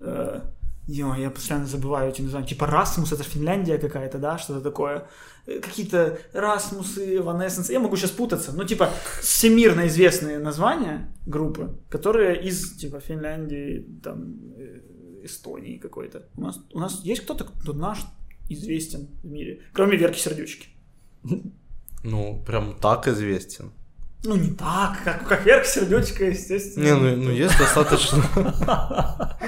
э, ё, я постоянно забываю эти названия, типа Расмус, это Финляндия какая-то, да, что-то такое. Э, Какие-то Расмусы, Ванессенс, я могу сейчас путаться, ну, типа, всемирно известные названия группы, которые из, типа, Финляндии, там, э, Эстонии какой-то. У нас, у нас есть кто-то, кто наш известен в мире, кроме Верки Сердючки. Ну, прям так известен. Ну, не так, как, как Верка Сердючка, естественно. Не, ну, ну есть достаточно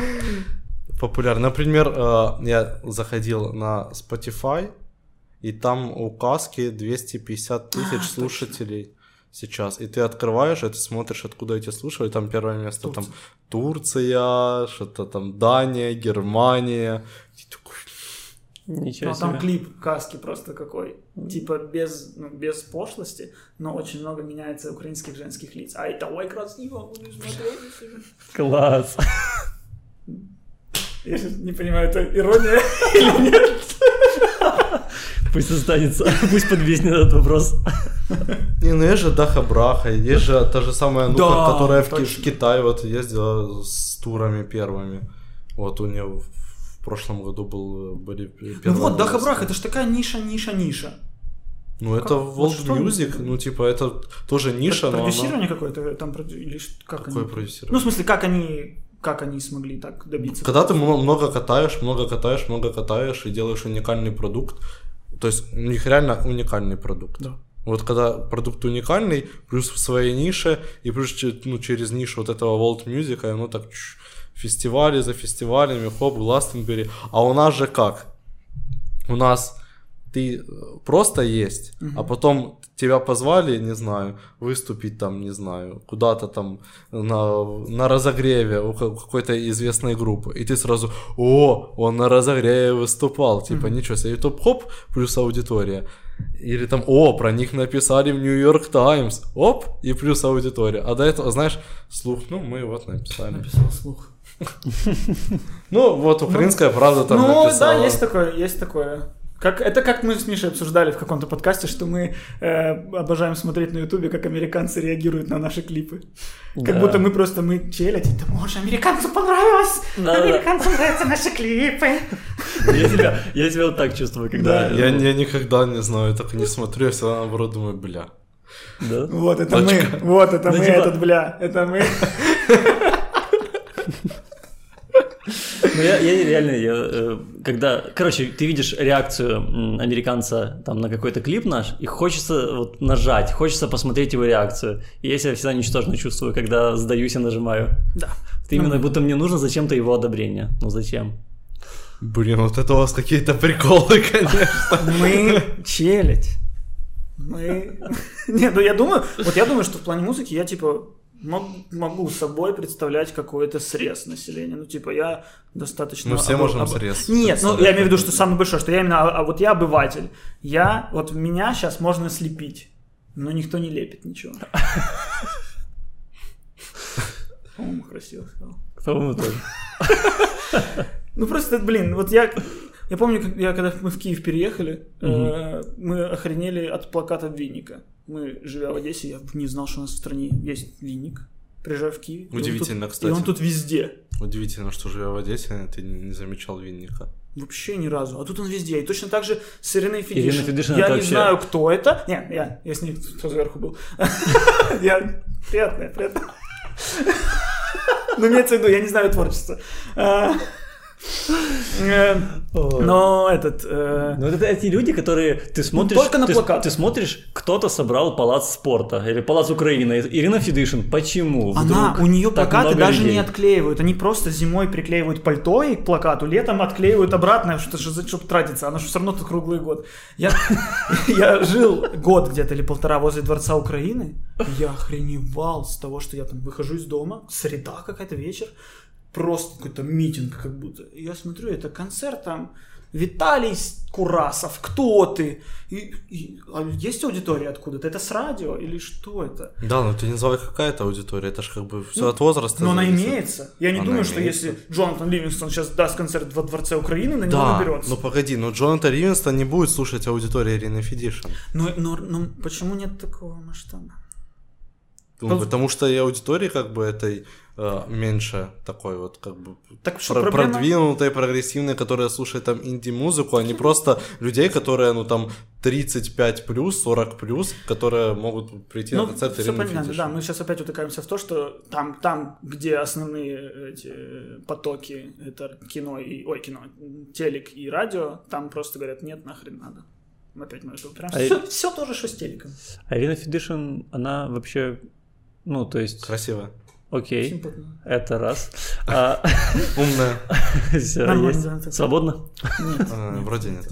популярный. Например, э, я заходил на Spotify, и там указки 250 тысяч А, точно. слушателей сейчас. И ты открываешь, и ты смотришь, откуда эти слушали, там первое место, там Турция, что-то там Дания, Германия. И такой, Ничего Ну, а там себе. клип каски просто какой. Типа без, ну, без пошлости, но очень много меняется украинских женских лиц. А это ой, красиво, смотреть. Класс. Я не понимаю, это ирония или нет. Пусть останется, пусть подвиснет этот вопрос. Не, ну есть же Даха Браха, есть же та же самая Нука, Да, которая в, в Китай вот ездила с турами первыми. Вот у нее в прошлом году был, были Ну вот, Даха места. Брах, это ж такая ниша, ниша, ниша. Ну это Как- World вот Music, ну типа это тоже ниша, но она... Продюсирование какое-то там, или как Какое они? продюсирование? Ну, в смысле, как они, как они смогли так добиться? Когда ты мно- много катаешь, много катаешь, много катаешь и делаешь уникальный продукт, то есть у них реально уникальный продукт. Да. Вот когда продукт уникальный, плюс в своей нише, и плюс ну, через нишу вот этого World Music, и оно так чш, фестивали за фестивалями, хоп, Гластенбери. А у нас же как? У нас ты просто есть, а потом тебя позвали, не знаю, выступить там, не знаю, куда-то там на, на разогреве у ка- какой-то известной группы, и ты сразу, о, он на разогреве выступал, типа, ничего себе, и топ, хоп, плюс аудитория. Или там, о, про них написали в Нью-Йорк Таймс, оп, и плюс аудитория. А до этого, знаешь, слух, ну, мы вот написали. Написал слух. Ну, вот украинская правда там ну, написала. да, есть такое, есть такое. Как, это как мы с Мишей обсуждали в каком-то подкасте, что мы э, обожаем смотреть на Ютубе, как американцы реагируют на наши клипы. Как Да. будто мы просто, мы челядь, да может, американцу понравилось, Да-да-да. американцам нравятся наши клипы. Я себя, я себя вот так чувствую, когда... Я, ну, я никогда не знаю, так не смотрю, я всегда наоборот думаю, бля. Да? Вот, это Точка. мы, вот, это Ну, мы, типа- этот бля, это мы. Ну, я, я реально, я, э, когда, короче, ты видишь реакцию американца там на какой-то клип наш, и хочется вот нажать, хочется посмотреть его реакцию. И я себя всегда ничтожно чувствую, когда сдаюсь и нажимаю. Да. Это именно будто мне нужно зачем-то его одобрение. Ну зачем? Блин, вот это у вас какие-то приколы, конечно. Мы челядь. Мы... Не, ну я думаю, вот я думаю, что в плане музыки я типа могу собой представлять какой-то срез населения. Ну, типа, я достаточно... Мы все обы- можем обы- срез Нет, ну, я имею в виду, что самый большой, что я именно, а, а вот я обыватель. Я, вот меня сейчас можно слепить, но никто не лепит ничего. По-моему, красиво сказал. По-моему, тоже. Ну просто, блин, вот я, я помню, я, когда мы в Киев переехали, э, мы охренели от плаката Винника. Мы, живя в Одессе, я не знал, что у нас в стране есть Винник. Приезжаю в Киев. и Удивительно, тут- кстати. И он тут везде. Удивительно, что живя в Одессе, ты не замечал винника. Вообще ни разу. А тут он везде. И точно так же с Ириной Ирина Федишин. Я не вообще- знаю, кто это. Не, я, я с ней кто сверху был. Я приятная, приятная. Ну, имеется в виду, я не знаю творчество. Э, Но этот... э, Ну, это эти люди, которые ты смотришь... только на плакат. ты смотришь, кто-то собрал палац спорта или палац Украины. Ирина Федишин. Почему? Она, у нее плакаты даже не отклеивают. Они просто зимой приклеивают пальто и к плакату, летом отклеивают обратно, что, чтобы тратиться. Оно же все равно тут круглый год. Я, жил год где-то или полтора возле Дворца Украины. Я охреневал с того, что я там выхожу из дома, среда какая-то вечер, просто какой-то митинг как будто. Я смотрю, это концерт там Виталий Курасов, кто ты? И, и- а есть аудитория откуда-то? Это с радио или что это? Да, ну ты не называй какая-то аудитория, это же как бы все от возраста. Но она зависит. имеется. Я не Она думаю, что имеется. если Джонатан Ливингстон сейчас даст концерт во Дворце Украины, на него Да, наберется. ну погоди, но Джонатан Ливингстон не будет слушать аудиторию Ирины Федишин. Но, но, но почему нет такого масштаба? Ну, Пол- потому что и аудитории как бы этой меньше такой вот как бы Так что про- проблема- продвинутой, прогрессивной, которая слушает там инди-музыку, а не просто людей, которые, ну там 35 плюс, 40 плюс, которые могут прийти на концерт Ну, понятно, Федишин. да, мы сейчас опять утыкаемся в то, что там, там, где основные эти э, потоки, это кино и, ой, кино, телек и радио, там просто говорят, нет, нахрен надо. Опять мы это упираемся. А все, все тоже, что с телеком. А Ирина Федишин, она вообще... Ну, то есть... Красиво. Окей, Симпатно. это раз. А, Умная. это- Свободно? Нет. Э, Вроде нет.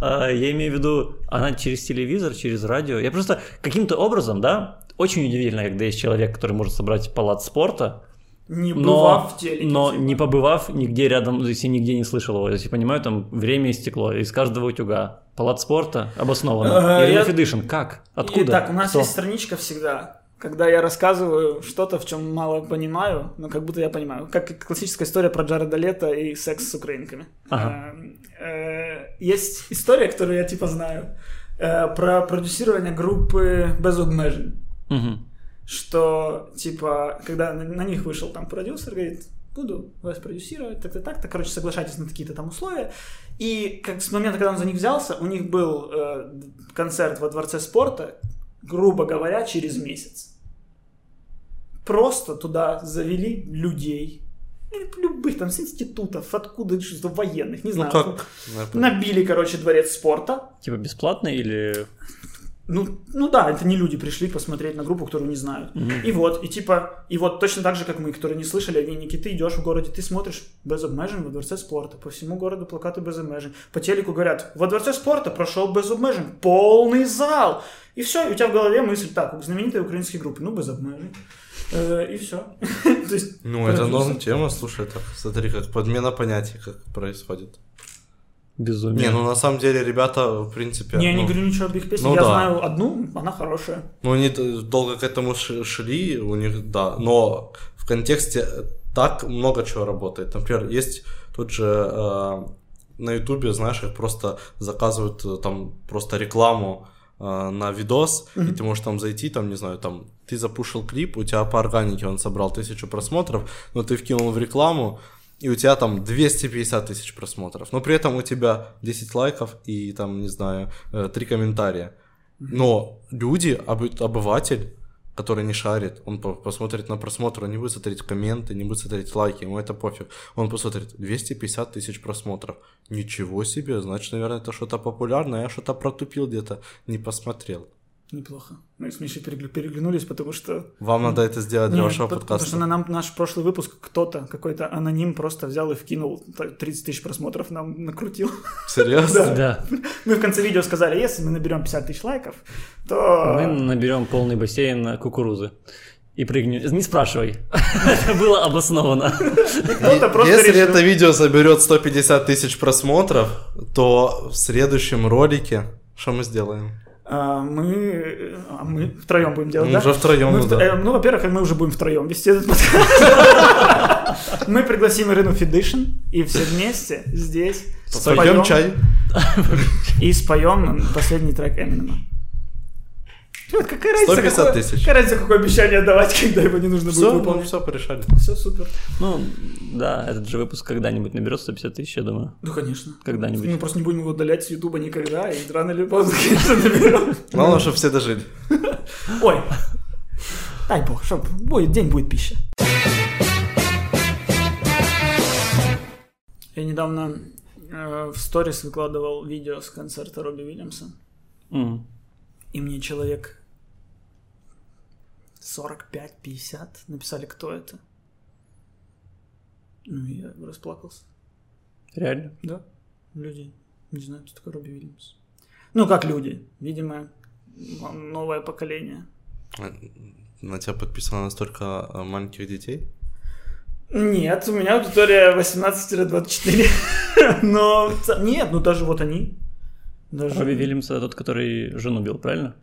А, Я имею в виду, она через телевизор, через радио. Я просто каким-то образом, да, очень удивительно, когда есть человек, который может собрать палац спорта, Не но, бывав в телеке. но типа. не побывав нигде рядом, то есть я нигде не слышал его. То есть я понимаю, там время истекло из каждого утюга. Палац спорта обоснованно. Э, Ирина я- Федишин, как? Откуда? Итак, у нас Кто? есть страничка всегда, когда я рассказываю что-то, в чем мало понимаю, но как будто я понимаю. Как классическая история про Джареда Лето и секс с украинками. Ага. Э, э, Есть история, которую я типа знаю, э, про продюсирование группы без обмежень. Мгм. Что, типа, когда на, на них вышел там продюсер, говорит, буду вас продюсировать, так-то так-то, короче, соглашайтесь на какие-то там условия. И как с момента, когда он за них взялся, у них был э, концерт во Дворце спорта, грубо говоря, через месяц. Просто туда завели людей, ну, любых там с институтов, откуда, что военных, не Ну знаю. как? Это- Набили, короче, дворец спорта, Типа бесплатно или... ну, ну да, это не люди пришли посмотреть на группу, которую не знают. И вот, и типа, и вот точно так же, как мы, которые не слышали о Виннике, ты идешь в городе, ты смотришь без обмежень во Дворце спорта, по всему городу плакаты без обмежень. По телеку говорят, во Дворце спорта прошел без обмежень, полный зал. И все, и у тебя в голове мысль, так, знаменитые украинские группы, ну без обмежень. Э, И все. То есть, Ну, это норм тема, слушай, так, смотри, как подмена понятий как происходит. Безумие. Не, ну на самом деле ребята, в принципе... Не, я ну, не говорю ничего об их песнях, ну я да. знаю одну, она хорошая. Ну, они долго к этому шли, у них, да, но в контексте так много чего работает. Например, есть тут же э, на Ютубе, знаешь, их просто заказывают э, там просто рекламу на видос, и ты можешь там зайти, там, не знаю, там, ты запушил клип, у тебя по органике он собрал тысячу просмотров, но ты вкинул в рекламу, и у тебя там 250 тысяч просмотров, но при этом у тебя 10 лайков и там, не знаю, 3 комментария. Но люди, обы- обыватель, который не шарит, он по- посмотрит на просмотр, он не будет смотреть комменты, не будет смотреть лайки, ему это пофиг. Он посмотрит 250 тысяч просмотров. Ничего себе, значит, наверное, это что-то популярное, я что-то протупил где-то, не посмотрел. Неплохо. Мы с Мишей перегля- переглянулись, потому что Вам надо это сделать для Не, вашего по- Потому что подкаста. на нам наш прошлый выпуск кто-то, какой-то аноним просто взял и вкинул т- 30 тысяч просмотров, нам накрутил. Серьезно? Да. Мы в конце видео сказали, если мы наберем 50 тысяч лайков, то... Мы наберем полный бассейн кукурузы. И прыгнем. Не спрашивай. Это было обосновано. Если это видео соберет 150 тысяч просмотров, то в следующем ролике что мы сделаем? А, мы, а мы втроем будем делать, Ну, да? уже втроем, Мы ну да. э, ну, во-первых, мы уже будем втроем вести этот подкаст. Мы пригласим Ирину Федишин, и все вместе здесь Пойдем чай. и споем последний трек Эминема. Вот Какая разница, 150 какое- тысяч. Какая разница, какое обещание давать, когда его не нужно Все, будет ну выполнять. все, порешали. Все супер. Ну, да, этот же выпуск когда-нибудь наберет 150 тысяч, я думаю. Ну, конечно. Когда-нибудь. Мы просто не будем его удалять с Ютуба никогда, и рано или поздно, конечно, наберем. Главное, чтобы все дожили. Ой, дай бог, чтоб будет, день будет пища. Я недавно э, в сторис выкладывал видео с концерта Робби Уильямса, М. и мне человек 45-50 написали, кто это. Ну, я расплакался. Реально? Да, люди не знают, кто такой Робби Уильямс. Ну, как люди, видимо, новое поколение. На тебя подписано настолько э, маленьких детей? Нет, у меня аудитория 18-24. Но нет, ну даже вот они. Даже... Робби Вильямс это тот, который жену бил, правильно?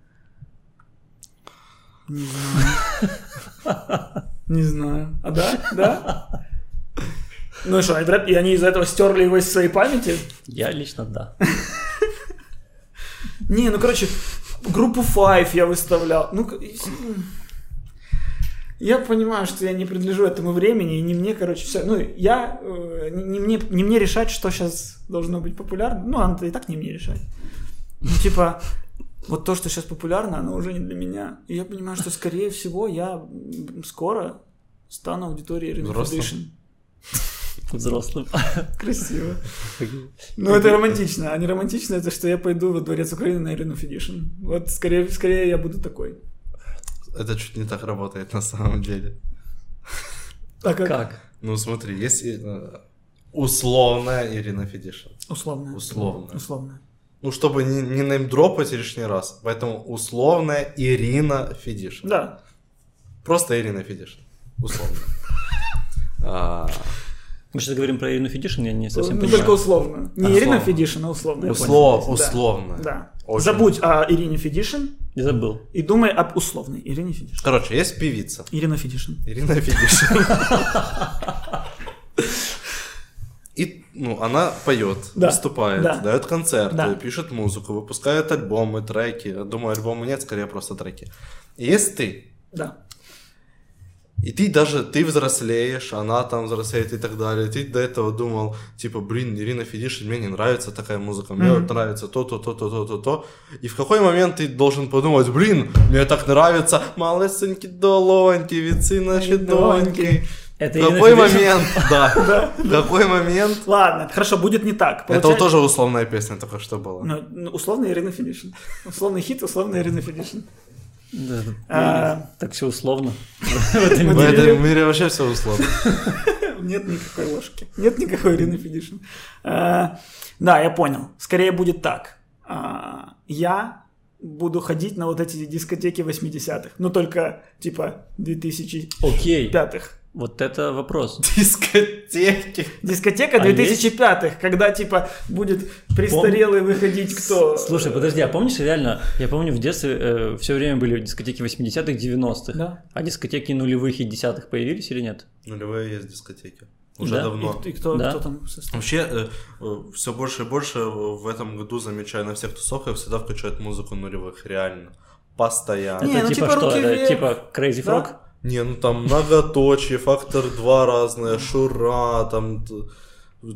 Не знаю. Не знаю. А да? Да? Ну и что, и они из-за этого стерли его из своей памяти? Я лично да. Не, ну короче, группу Five я выставлял. Ну, я понимаю, что я не принадлежу этому времени, и не мне, короче, все. Ну, я э, не, не мне, не мне решать, что сейчас должно быть популярно. Ну, оно и так не мне решать. Ну, типа, вот то, что сейчас популярно, оно уже не для меня. И я понимаю, что, скорее всего, я скоро стану аудиторией Rhythm Взрослым? Foundation. Взрослым. Красиво. Ну, это романтично. А не романтично это, что я пойду во Дворец Украины на Ирину Федишин. Вот скорее, скорее я буду такой. Это чуть не так работает на самом деле. А как? Как? Ну смотри, есть э, условная Ирина Федишин. Условно. Условно. Условно. Ну, чтобы не, не неймдропать лишний раз. Поэтому условная Ирина Федишин. Да. Просто Ирина Федишин. Условно. А, Мы сейчас говорим про Ирину Федишин, я не совсем ну, понимаю. только условно. Не. Ирина Федишин, а условно. услов-. Да. условно. Да. Забудь о Ирине Федишин Я забыл. и думай об условной Ирине Федишин. Короче, есть певица. Ирина Федишин. Ирина Федишин. И, ну, она поет, Да, выступает, да. дает концерты, Да. пишет музыку, выпускает альбомы, треки. Я Думаю, альбома нет, скорее просто треки. И есть ты. Да. И ты даже, ты взрослеешь, она там взрослеет и так далее. Ты до этого думал, типа, блин, Ирина Федишин, мне не нравится такая музыка, мне Мгм. вот нравится то, то, то, то, то, то, то. И в какой момент ты должен подумать, блин, мне так нравится, малесенькі долоньки, віці наші доньки. Это какой момент, да, какой момент... Ладно, хорошо, будет не так. Это тоже условная песня только что была. Ну, ну, условно Ирина Федишин. Условный хит, условно Ирина Федишин. Да, А. Так все условно. В этом В мире. этом мире вообще все условно. Нет никакой ложки. Нет никакой Ирины Федишин. А, Да, я понял. Скорее будет так. А, Я буду ходить на вот эти дискотеки 80-х. Ну, только, типа, 2005-х. Вот это вопрос. Дискотеки. Дискотека А 2005-х, когда, типа, будет престарелый выходить кто... Слушай, подожди, а помнишь реально, я помню в детстве все время были дискотеки 80-х, 90-х, Да. а дискотеки нулевых и десятых появились или нет? Нулевые есть дискотеки. Уже Да? давно. И, и кто, Да. кто там состоит? Вообще, все больше и больше в этом году замечаю на всех тусовках всегда включают музыку нулевых, реально. Постоянно. Не, это ну, типа, типа что? руки Это вверх. типа Crazy Да? Не, ну там многоточие, фактор 2 разные, Шура, там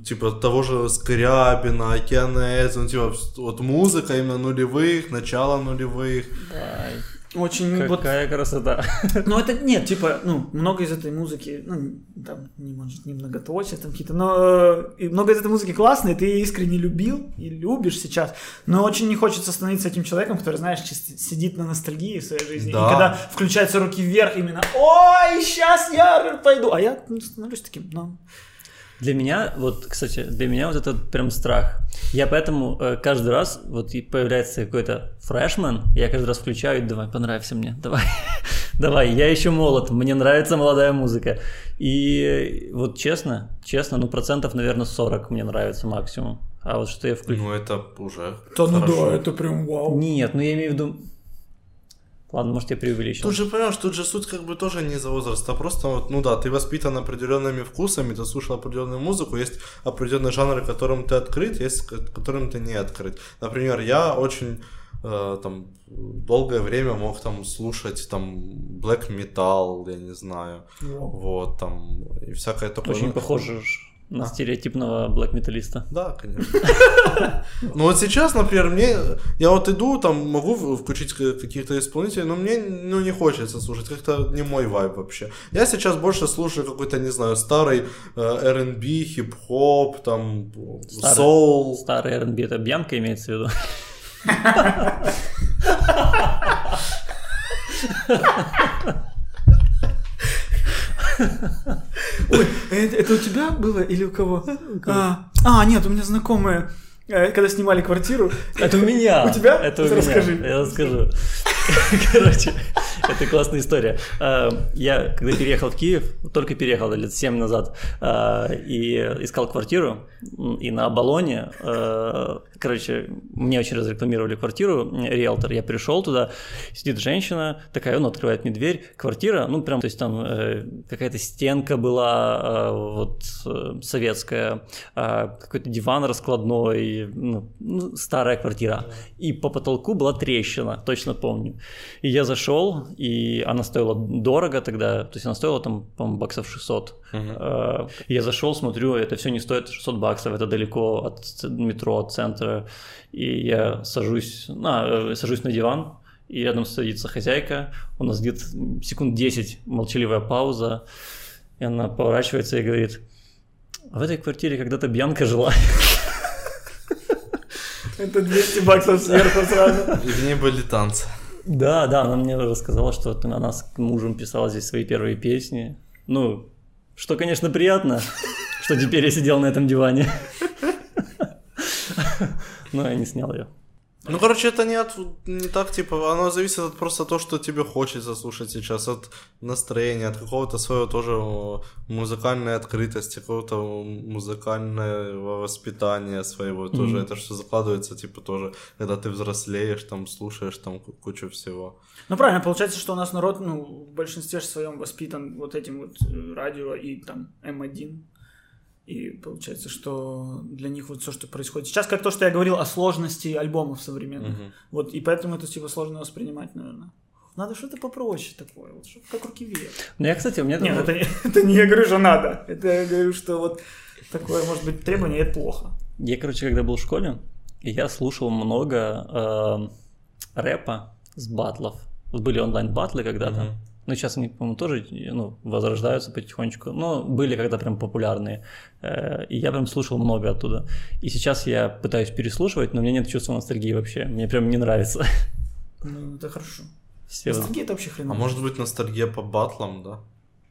типа того же Скрябина, Океанез, ну типа вот музыка именно нулевых, начало нулевых. Ай, Очень вот какая красота. Ну, это нет, типа, ну, много из этой музыки, ну, там, не может, не многоточие, там какие-то, но э, и много из этой музыки классной, ты искренне любил и любишь сейчас, но очень не хочется становиться этим человеком, который, знаешь, чисто сидит на ностальгии в своей жизни, Да. и когда включаются руки вверх, именно, ой, сейчас я пойду, а я ну, становлюсь таким, ну, Для меня, вот, кстати, для меня вот этот прям страх. Я поэтому э, каждый раз, вот и появляется какой-то фрешмен, я каждый раз включаю, и давай, понравься мне, давай, давай, я еще молод, мне нравится молодая музыка. И э, вот честно, честно, ну процентов, наверное, 40 мне нравится максимум. А вот что я включу... Ну это уже то ну да, это прям вау. Нет, ну я имею в виду... Ладно, может, я преувеличил. Тут же, понимаешь, тут же суть как бы тоже не за возраст, а просто вот, ну да, ты воспитан определенными вкусами, ты слушал определенную музыку, есть определенные жанры, которым ты открыт, есть которым ты не открыт. Например, я очень э, там долгое время мог там слушать там black metal, я не знаю, Вау. вот там и всякое такое. Очень Ну, похоже На стереотипного блэк-металлиста. Да, конечно. Ну вот сейчас, например, мне... Я вот иду, там могу включить каких-то исполнителей, но мне ну, не хочется слушать. Как-то не мой вайб вообще. Я сейчас больше слушаю какой-то, не знаю, старый э, R&B, хип-хоп, там, соул. Старый R&B это Бьянка имеется в виду. Ой, это, это у тебя было или у кого? А, а, нет, у меня знакомые, э, когда снимали квартиру. Это у меня. У тебя? Это у меня. расскажи. Я расскажу. Короче, это классная история. А, Я, когда переехал в Киев, только переехал лет 7 назад, а, и искал квартиру, и на Оболоне, а, короче, мне очень разрекламировали квартиру, риэлтор, я пришел туда, сидит женщина, такая, ну, открывает мне дверь, квартира, ну, прям, то есть там э, какая-то стенка была, а, вот, э, советская, а, какой-то диван раскладной, ну, ну, старая квартира. И по потолку была трещина, точно помню. И я зашел, и она стоила дорого тогда, то есть она стоила там, по-моему, баксов 600. Э, Я зашел, смотрю, это все не стоит 600 баксов, это далеко от метро, от центра. И я сажусь, на, сажусь на диван, и рядом садится хозяйка, у нас где-то секунд 10 молчаливая пауза, и она поворачивается и говорит, в этой квартире когда-то Бьянка жила. Это 200 баксов сверху сразу. И в ней были танцы. Да, да, она мне рассказала, что она с мужем писала здесь свои первые песни. Ну, что, конечно, приятно, что теперь я сидел на этом диване. Но я не снял ее. Ну, короче, это не, от, не так, типа, оно зависит от просто того, что тебе хочется слушать сейчас, от настроения, от какого-то своего тоже музыкальной открытости, какого-то музыкального воспитания своего тоже. Это все закладывается, типа, тоже, когда ты взрослеешь, там, слушаешь там ку- кучу всего. Ну правильно, получается, что у нас народ, ну, в большинстве своем воспитан вот этим вот э, радио и там М1. И получается, что для них вот все, что происходит. Сейчас как то, что я говорил о сложности альбомов современных. Вот, и поэтому это типа сложно воспринимать, наверное. Надо что-то попроще такое, вот, что как руки вверх. Ну, я, кстати, у меня... Нет, там- это не, это не я говорю, что надо. Это я говорю, что вот такое может быть требование, это плохо. Я, короче, когда был в школе, я слушал много э, рэпа с батлов. Вот были онлайн-батлы когда-то. Мгм. Ну, сейчас они, по-моему, тоже ну, возрождаются потихонечку. Но были когда прям популярные. Э, И я прям слушал много оттуда. И сейчас я пытаюсь переслушивать, но у меня нет чувства ностальгии вообще. Мне прям не нравится. Ну, это хорошо. Все Ностальгия это вообще А хреново. может быть ностальгия по батлам, да?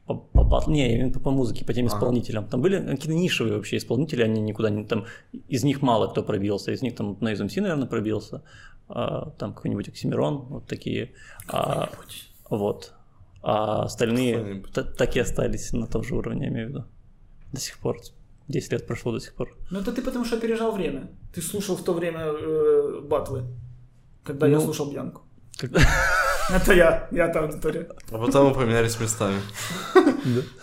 по, по батл- Не, именно по, по музыке, по тем исполнителям. Там были какие-то нишевые вообще исполнители, они никуда не... Там, из них мало кто пробился. Из них там Noise MC, наверное, пробился. А, там какой-нибудь Оксимирон, вот такие. А, вот. А остальные так и остались на том же уровне, я имею в виду. До сих пор. 10 лет прошло до сих пор. Ну это ты потому что опережал время. Ты слушал в то время э, батлы, когда я Ну, слушал Бьянку. Когда- Это я, я та аудитория. А потом мы поменялись местами.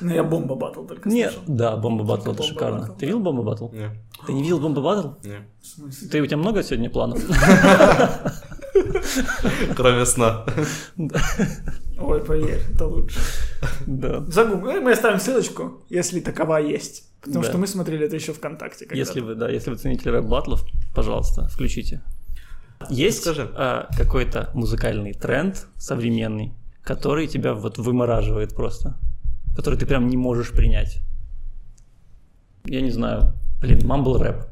Ну я бомба батл только Нет, да, Бомба Батл, это шикарно. Ты видел Бомба Батл? Не, Ты не видел Бомба Батл? не. В смысле? Ты, у тебя много сегодня планов? Кроме сна. Ой, поверь, это лучше. Да. Загугли, мы оставим ссылочку, если такова есть. Потому Да. что мы смотрели это еще ВКонтакте. когда-то. Если вы, да, если вы цените рэп батлов, пожалуйста, включите. Есть Скажи. а, какой-то музыкальный тренд современный, который тебя вот вымораживает просто, который ты прям не можешь принять? Я не знаю. Блин, мамбл рэп.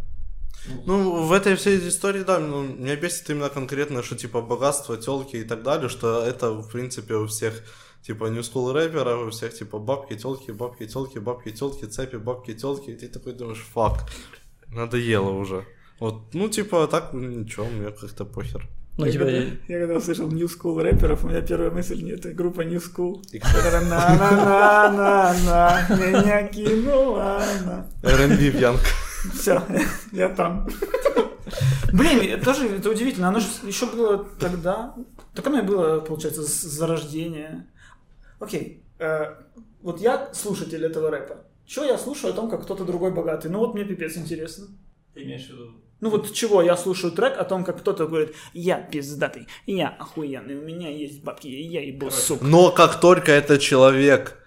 Ну, в этой всей истории, да, ну, меня бесит именно конкретно, что, типа, богатство, телки и так далее, что это, в принципе, у всех, типа, new school рэперов, у всех, типа, бабки, телки, бабки, телки, бабки, телки, цепи, бабки, телки, и ты такой думаешь, фак, надоело уже. Вот, ну, типа, так, ну, ничего, мне как-то похер. Ну, я, типа, когда, я когда услышал New School рэперов, у меня первая мысль не это группа New School. На-на-на-на-на, меня кинула она. R&B пьянка. Все, я там. Блин, это тоже это удивительно. Оно же еще было тогда. Так оно и было, получается, с зарождения. Окей. э, вот я слушатель этого рэпа. Что я слушаю о том, как кто-то другой богатый? Ну вот мне пипец интересно. Ты имеешь в виду? Ну вот чего я слушаю трек о том, как кто-то говорит, я пиздатый, я охуенный, у меня есть бабки, я ебу сук. Но как только этот человек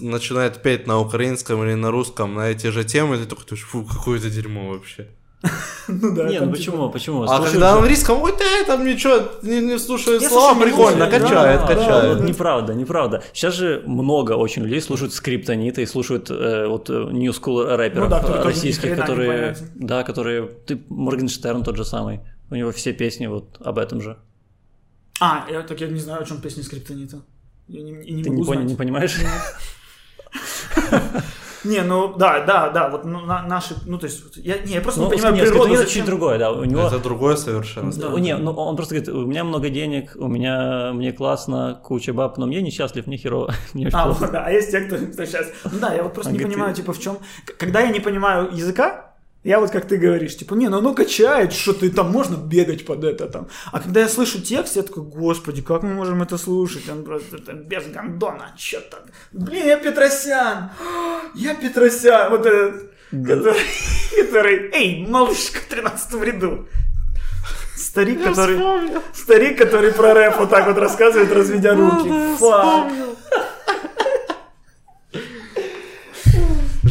начинает петь на украинском или на русском на эти же темы, ты такой, фу, какое это дерьмо вообще. Ну да. Не, ну типа- почему, почему? А когда на английском, ой, да, там ничего, не, не слушаю слова, прикольно, качает, качает. да. Неправда, неправда. Сейчас же много очень людей слушают скриптониты и слушают э, вот э, new school рэперов Ну российских, которые, да, которые, ты, Моргенштерн тот же самый, у него все песни вот об этом же. А, я так я не знаю, о чем песня скриптонита. Я не, не Ты могу не, понял, не понимаешь? Не, ну да, да, да, вот ну, на- наши, ну то есть, я, не, я просто Ну, не понимаю нет, природу, это зачем- чуть другое, да. У него Это другое совершенно. Да. Не, ну он просто говорит, у меня много денег, у меня мне классно, куча баб, но мне несчастлив, мне херово. Мне А, вот, да, а есть те, кто, кто сейчас... Ну да, я вот просто Он не говорит, понимаю, типа, в чем... Когда я не понимаю языка, я вот как ты говоришь, типа, не, ну оно качает, что ты там можно бегать под это там. А когда я слышу текст, я такой, господи, как мы можем это слушать? Он просто там, без гандона, что там. Блин, я Петросян! Я Петросян! Вот этот, который, который, эй, малышка в 13 ряду. Старик, который... Старик, который про рэп вот так вот рассказывает, разведя руки. Фак.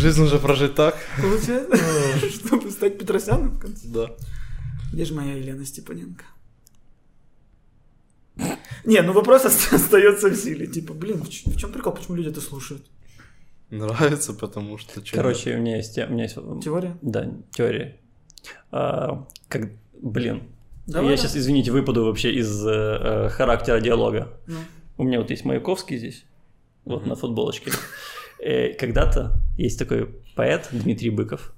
Жизнь уже прожить так. Получается, чтобы стать Петросяном в конце. Да. Где же моя Елена Степаненко? Не, ну вопрос оста- остается в силе. Типа, блин, в чем прикол? Почему люди это слушают? Нравится, потому что... Короче, у меня есть, у меня есть Теория? Да, теория. А, как, блин, Давай, я да. сейчас, извините, выпаду вообще из э, э, характера диалога. Ну. У меня вот есть Маяковский здесь, вот на футболочке. Э, Когда-то есть такой поэт Дмитрий Быков,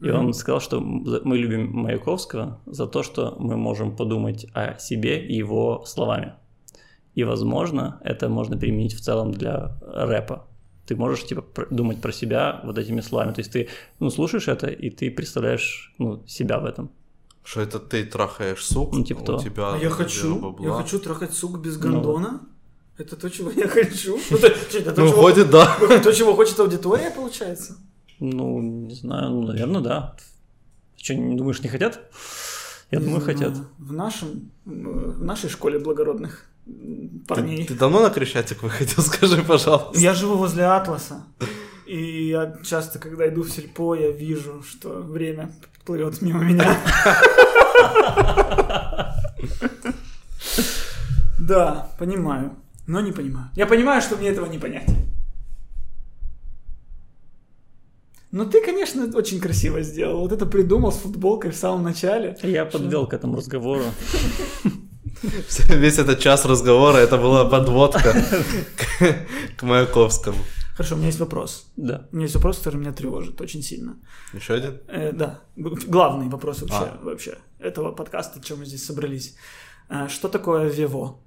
и он сказал, что мы любим Маяковского за то, что мы можем подумать о себе и его словами. И, возможно, это можно применить в целом для рэпа. Ты можешь, типа, думать про себя вот этими словами. То есть ты, ну, слушаешь это, и ты представляешь, ну, себя в этом. Что это ты трахаешь сук, Ну, типа у того. тебя А я хочу, бабла. я хочу трахать сук без гондона. Это то, чего я хочу. Ну, Ну, ходит, да. то, чего хочет аудитория, получается. Ну, не знаю, ну, наверное, да. Что, не думаешь, не хотят? Я думаю, знаю. хотят. В нашем, в нашей школе благородных парней. Ты, ты давно на Крещатик выходил, скажи, пожалуйста. Я живу возле Атласа. И я часто, когда иду в сельпо, я вижу, что время плывет мимо меня. Да, понимаю, но не понимаю. Я понимаю, что мне этого не понять. Но ты, конечно, очень красиво сделал. Вот это придумал с футболкой в самом начале. Я подвел к этому разговору. Весь этот час разговора, это была подводка к, Маяковскому. Хорошо, у меня есть вопрос. Да. У меня есть вопрос, который меня тревожит очень сильно. Еще один? Э, да, главный вопрос вообще, А. вообще этого подкаста, чем мы здесь собрались. А, что такое Вево?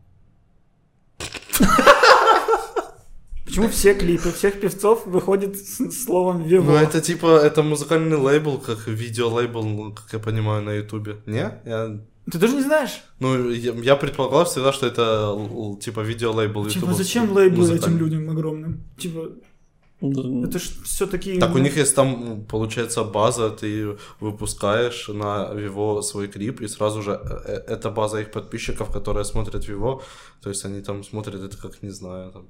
Почему все клипы всех певцов выходят с словом Вево? Ну, это типа, это музыкальный лейбл, как видеолейбл, как я понимаю, на Ютубе. Не? Я... Ты тоже не знаешь? Ну, я, я предполагал всегда, что это типа видеолейбл Типа, Ютуба. зачем лейблы этим людям огромным? Типа, это ж все-таки... Так у них есть там, получается, база, ты выпускаешь на Vivo свой клип, и сразу же э, э, это база их подписчиков, которые смотрят Vivo, то есть они там смотрят это как, не знаю, там...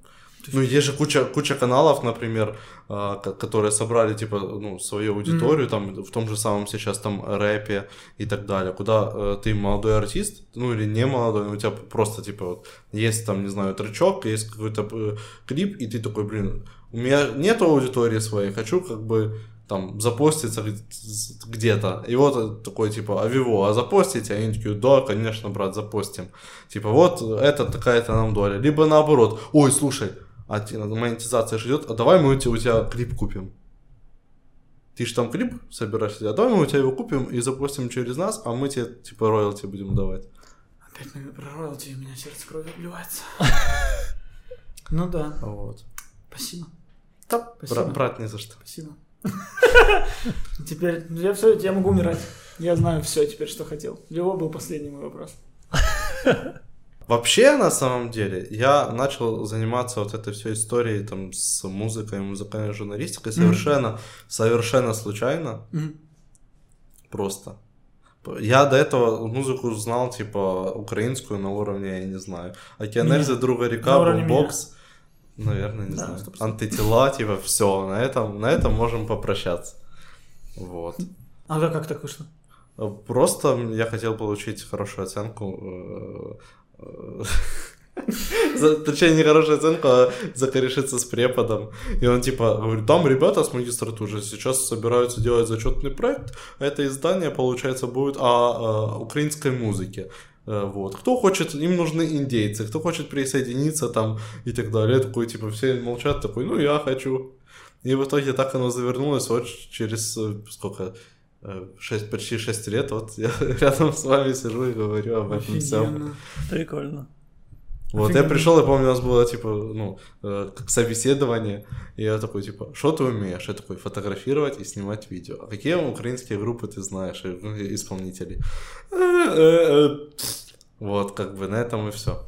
Ну, есть же куча, куча каналов, например, ко- которые собрали, типа, ну, свою аудиторию, там, в том же самом сейчас, там, рэпе и так далее, куда э, ты молодой артист, ну, или не молодой, но у тебя просто, типа, вот, есть там, не знаю, тречок, есть какой-то э, клип, и ты такой, блин, у меня нет аудитории своей, хочу, как бы, там, запоститься где-то. И вот такой, типа, а Виво, а запостите? А они такие, да, конечно, брат, запостим. Типа, вот, это такая-то нам доля. Либо наоборот, ой, слушай, а монетизация же идет, а давай мы у тебя, у тебя клип купим. Ты же там клип собираешь, а давай мы у тебя его купим и запустим через нас, а мы тебе, типа, роялти будем давать. Опять на- про роялти у меня сердце кровью обливается. Ну да, Вот. спасибо. Да, Спасибо. бра- брат, не за что. Спасибо. Теперь я все, я могу умирать. Я знаю все теперь, что хотел. Лево был последний мой вопрос. Вообще, на самом деле, я начал заниматься вот этой всей историей там с музыкой, музыкальной журналистикой совершенно, совершенно случайно, Мгм. просто. Я до этого музыку знал, типа, украинскую на уровне, я не знаю, Океанельза, Друга река. Бомбокс. Наверное, не Да, знаю. 100%. Антитела, типа, все, на этом, на этом можем попрощаться. Вот. А да, как так вышло? Просто я хотел получить хорошую оценку. э, э, за- Точнее, не хорошую оценку, а закорешиться с преподом. И он типа говорит, там ребята с магистратуры сейчас собираются делать зачетный проект. Это издание, получается, будет о, э, украинской музыке. Э, Вот. Кто хочет, им нужны индейцы, кто хочет присоединиться там и так далее. Такой, типа, все молчат, такой, ну я хочу. И в итоге так оно завернулось вот через э, сколько, э, шесть, почти 6 лет, вот я рядом с вами сижу и говорю об этом всем. Офигенно. Прикольно. Вот, я пришел, я помню, у нас было, типа, ну, э, как собеседование, и я такой, типа, что ты умеешь? Я такой, фотографировать и снимать видео. А какие украинские группы ты знаешь, ну, исполнители? «Э, э, э». Вот, как бы на этом и все.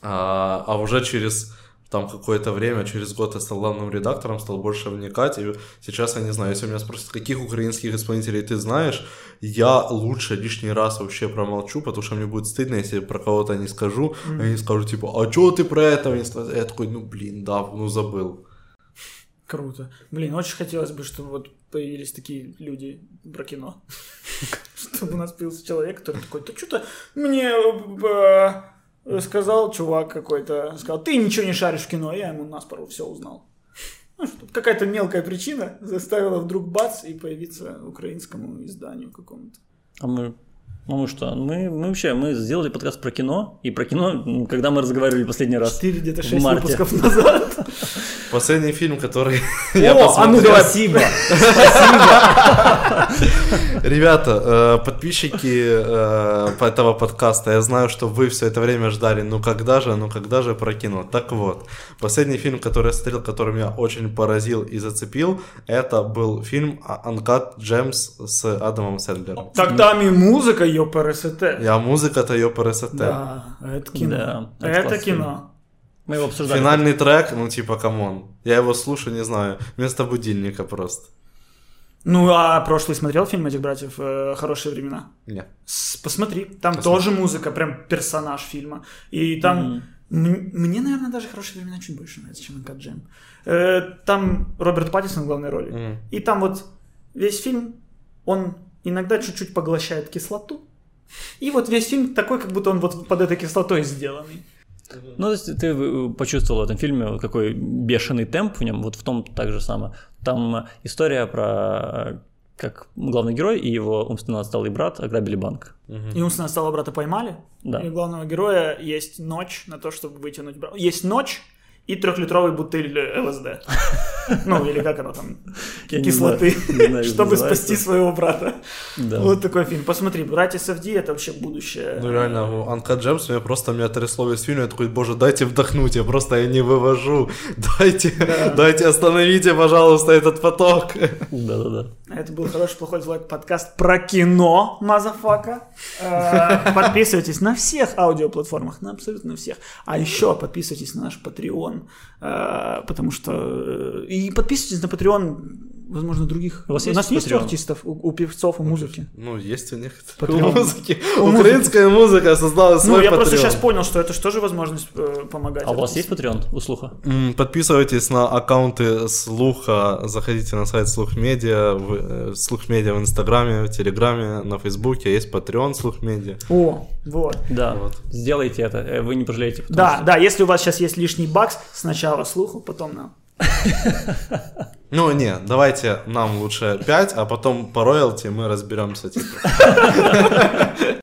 А, а уже через там какое-то время, через год я стал главным редактором, стал больше вникать, и сейчас я не знаю, если меня спросят, каких украинских исполнителей ты знаешь, я лучше лишний раз вообще промолчу, потому что мне будет стыдно, если про кого-то не скажу, mm. они скажут, типа, а чё ты про это? Я такой, ну блин, да, ну забыл. Круто. Блин, очень хотелось бы, чтобы вот появились такие люди про кино. Чтобы у нас появился человек, который такой, да что-то мне э, сказал чувак какой-то, сказал, ты ничего не шаришь в кино, я ему наспору все узнал. Ну, что какая-то мелкая причина заставила вдруг бац и появиться украинскому изданию какому-то. А мы, ну мы что? Мы, мы вообще, мы сделали подкаст про кино, и про кино, когда мы разговаривали последний раз. Четыре где-то В шесть марте. выпусков назад. Последний фильм, который я О, а посмотрел. ну давай. Спасибо. Ребята, э, подписчики э, этого подкаста, я знаю, что вы все это время ждали, ну когда же, ну когда же про кино. Так вот, последний фильм, который я смотрел, который меня очень поразил и зацепил, это был фильм Uncut Gems с Адамом Сэндлером. Так там и музыка, ЕПРСТ. Я музыка-то ЕПРСТ. Да, это кино. Да, это кино. Мы его обсуждали. Финальный трек, ну типа, come on. Я его слушаю, не знаю, вместо будильника просто. Ну, а прошлый смотрел фильм этих братьев э, «Хорошие времена»? Не. С- Посмотри, там Посмотрю. тоже музыка, прям персонаж фильма. И там... м- Мне, наверное, даже «Хорошие времена» чуть больше нравится, чем «Uncut Gem». Э, Там Роберт Паттисон в главной роли. М. И там вот весь фильм, он иногда чуть-чуть поглощает кислоту. И вот весь фильм такой, как будто он вот под этой кислотой сделанный. Ну, то есть ты э, почувствовал в этом фильме какой бешеный темп в нем, вот в том так же самое. Там история про э, как главный герой и его умственно отсталый брат ограбили банк. И умственно стало брата поймали. Да. И у главного героя есть ночь на то, чтобы вытянуть брата. Есть ночь и трехлитровый бутыль э, ЛСД. Ну, или как оно там, кислоты, чтобы спасти своего брата. Вот такой фильм. Посмотри, «Братья Савди» — это вообще будущее. Ну реально, у Uncut Gems меня просто меня трясло весь фильм, я такой, боже, дайте вдохнуть, я просто я не вывожу, дайте, дайте остановите, пожалуйста, этот поток. Да-да-да. Это был хороший, плохой, злой подкаст про кино, motherfucker. Э, Подписывайтесь на всех аудиоплатформах, на абсолютно всех. А еще подписывайтесь на наш Patreon, э, потому что... э, И подписывайтесь на Patreon, возможно, других. У вас У есть нас есть у Patreon? артистов, у, у певцов, у музыки. Ну, есть у них Patreon. у музыки. У. Украинская музыка создала Ну, свой я просто Patreon. сейчас понял, что это же тоже возможность э, помогать. А у вас есть. Patreon у слуха? Подписывайтесь на аккаунты Слуха, заходите на сайт Слух Медиа, в, э, Слух Медиа в Инстаграме, в Телеграме, на Фейсбуке, есть Patreon Слух Медиа. О, вот. Да. Вот. Сделайте это, э, вы не пожалеете. Да, что- да, если у вас сейчас есть лишний бакс, сначала слуху, потом нам. Ну, не, давайте нам лучше 5, а потом по роялти мы разберемся. Типа.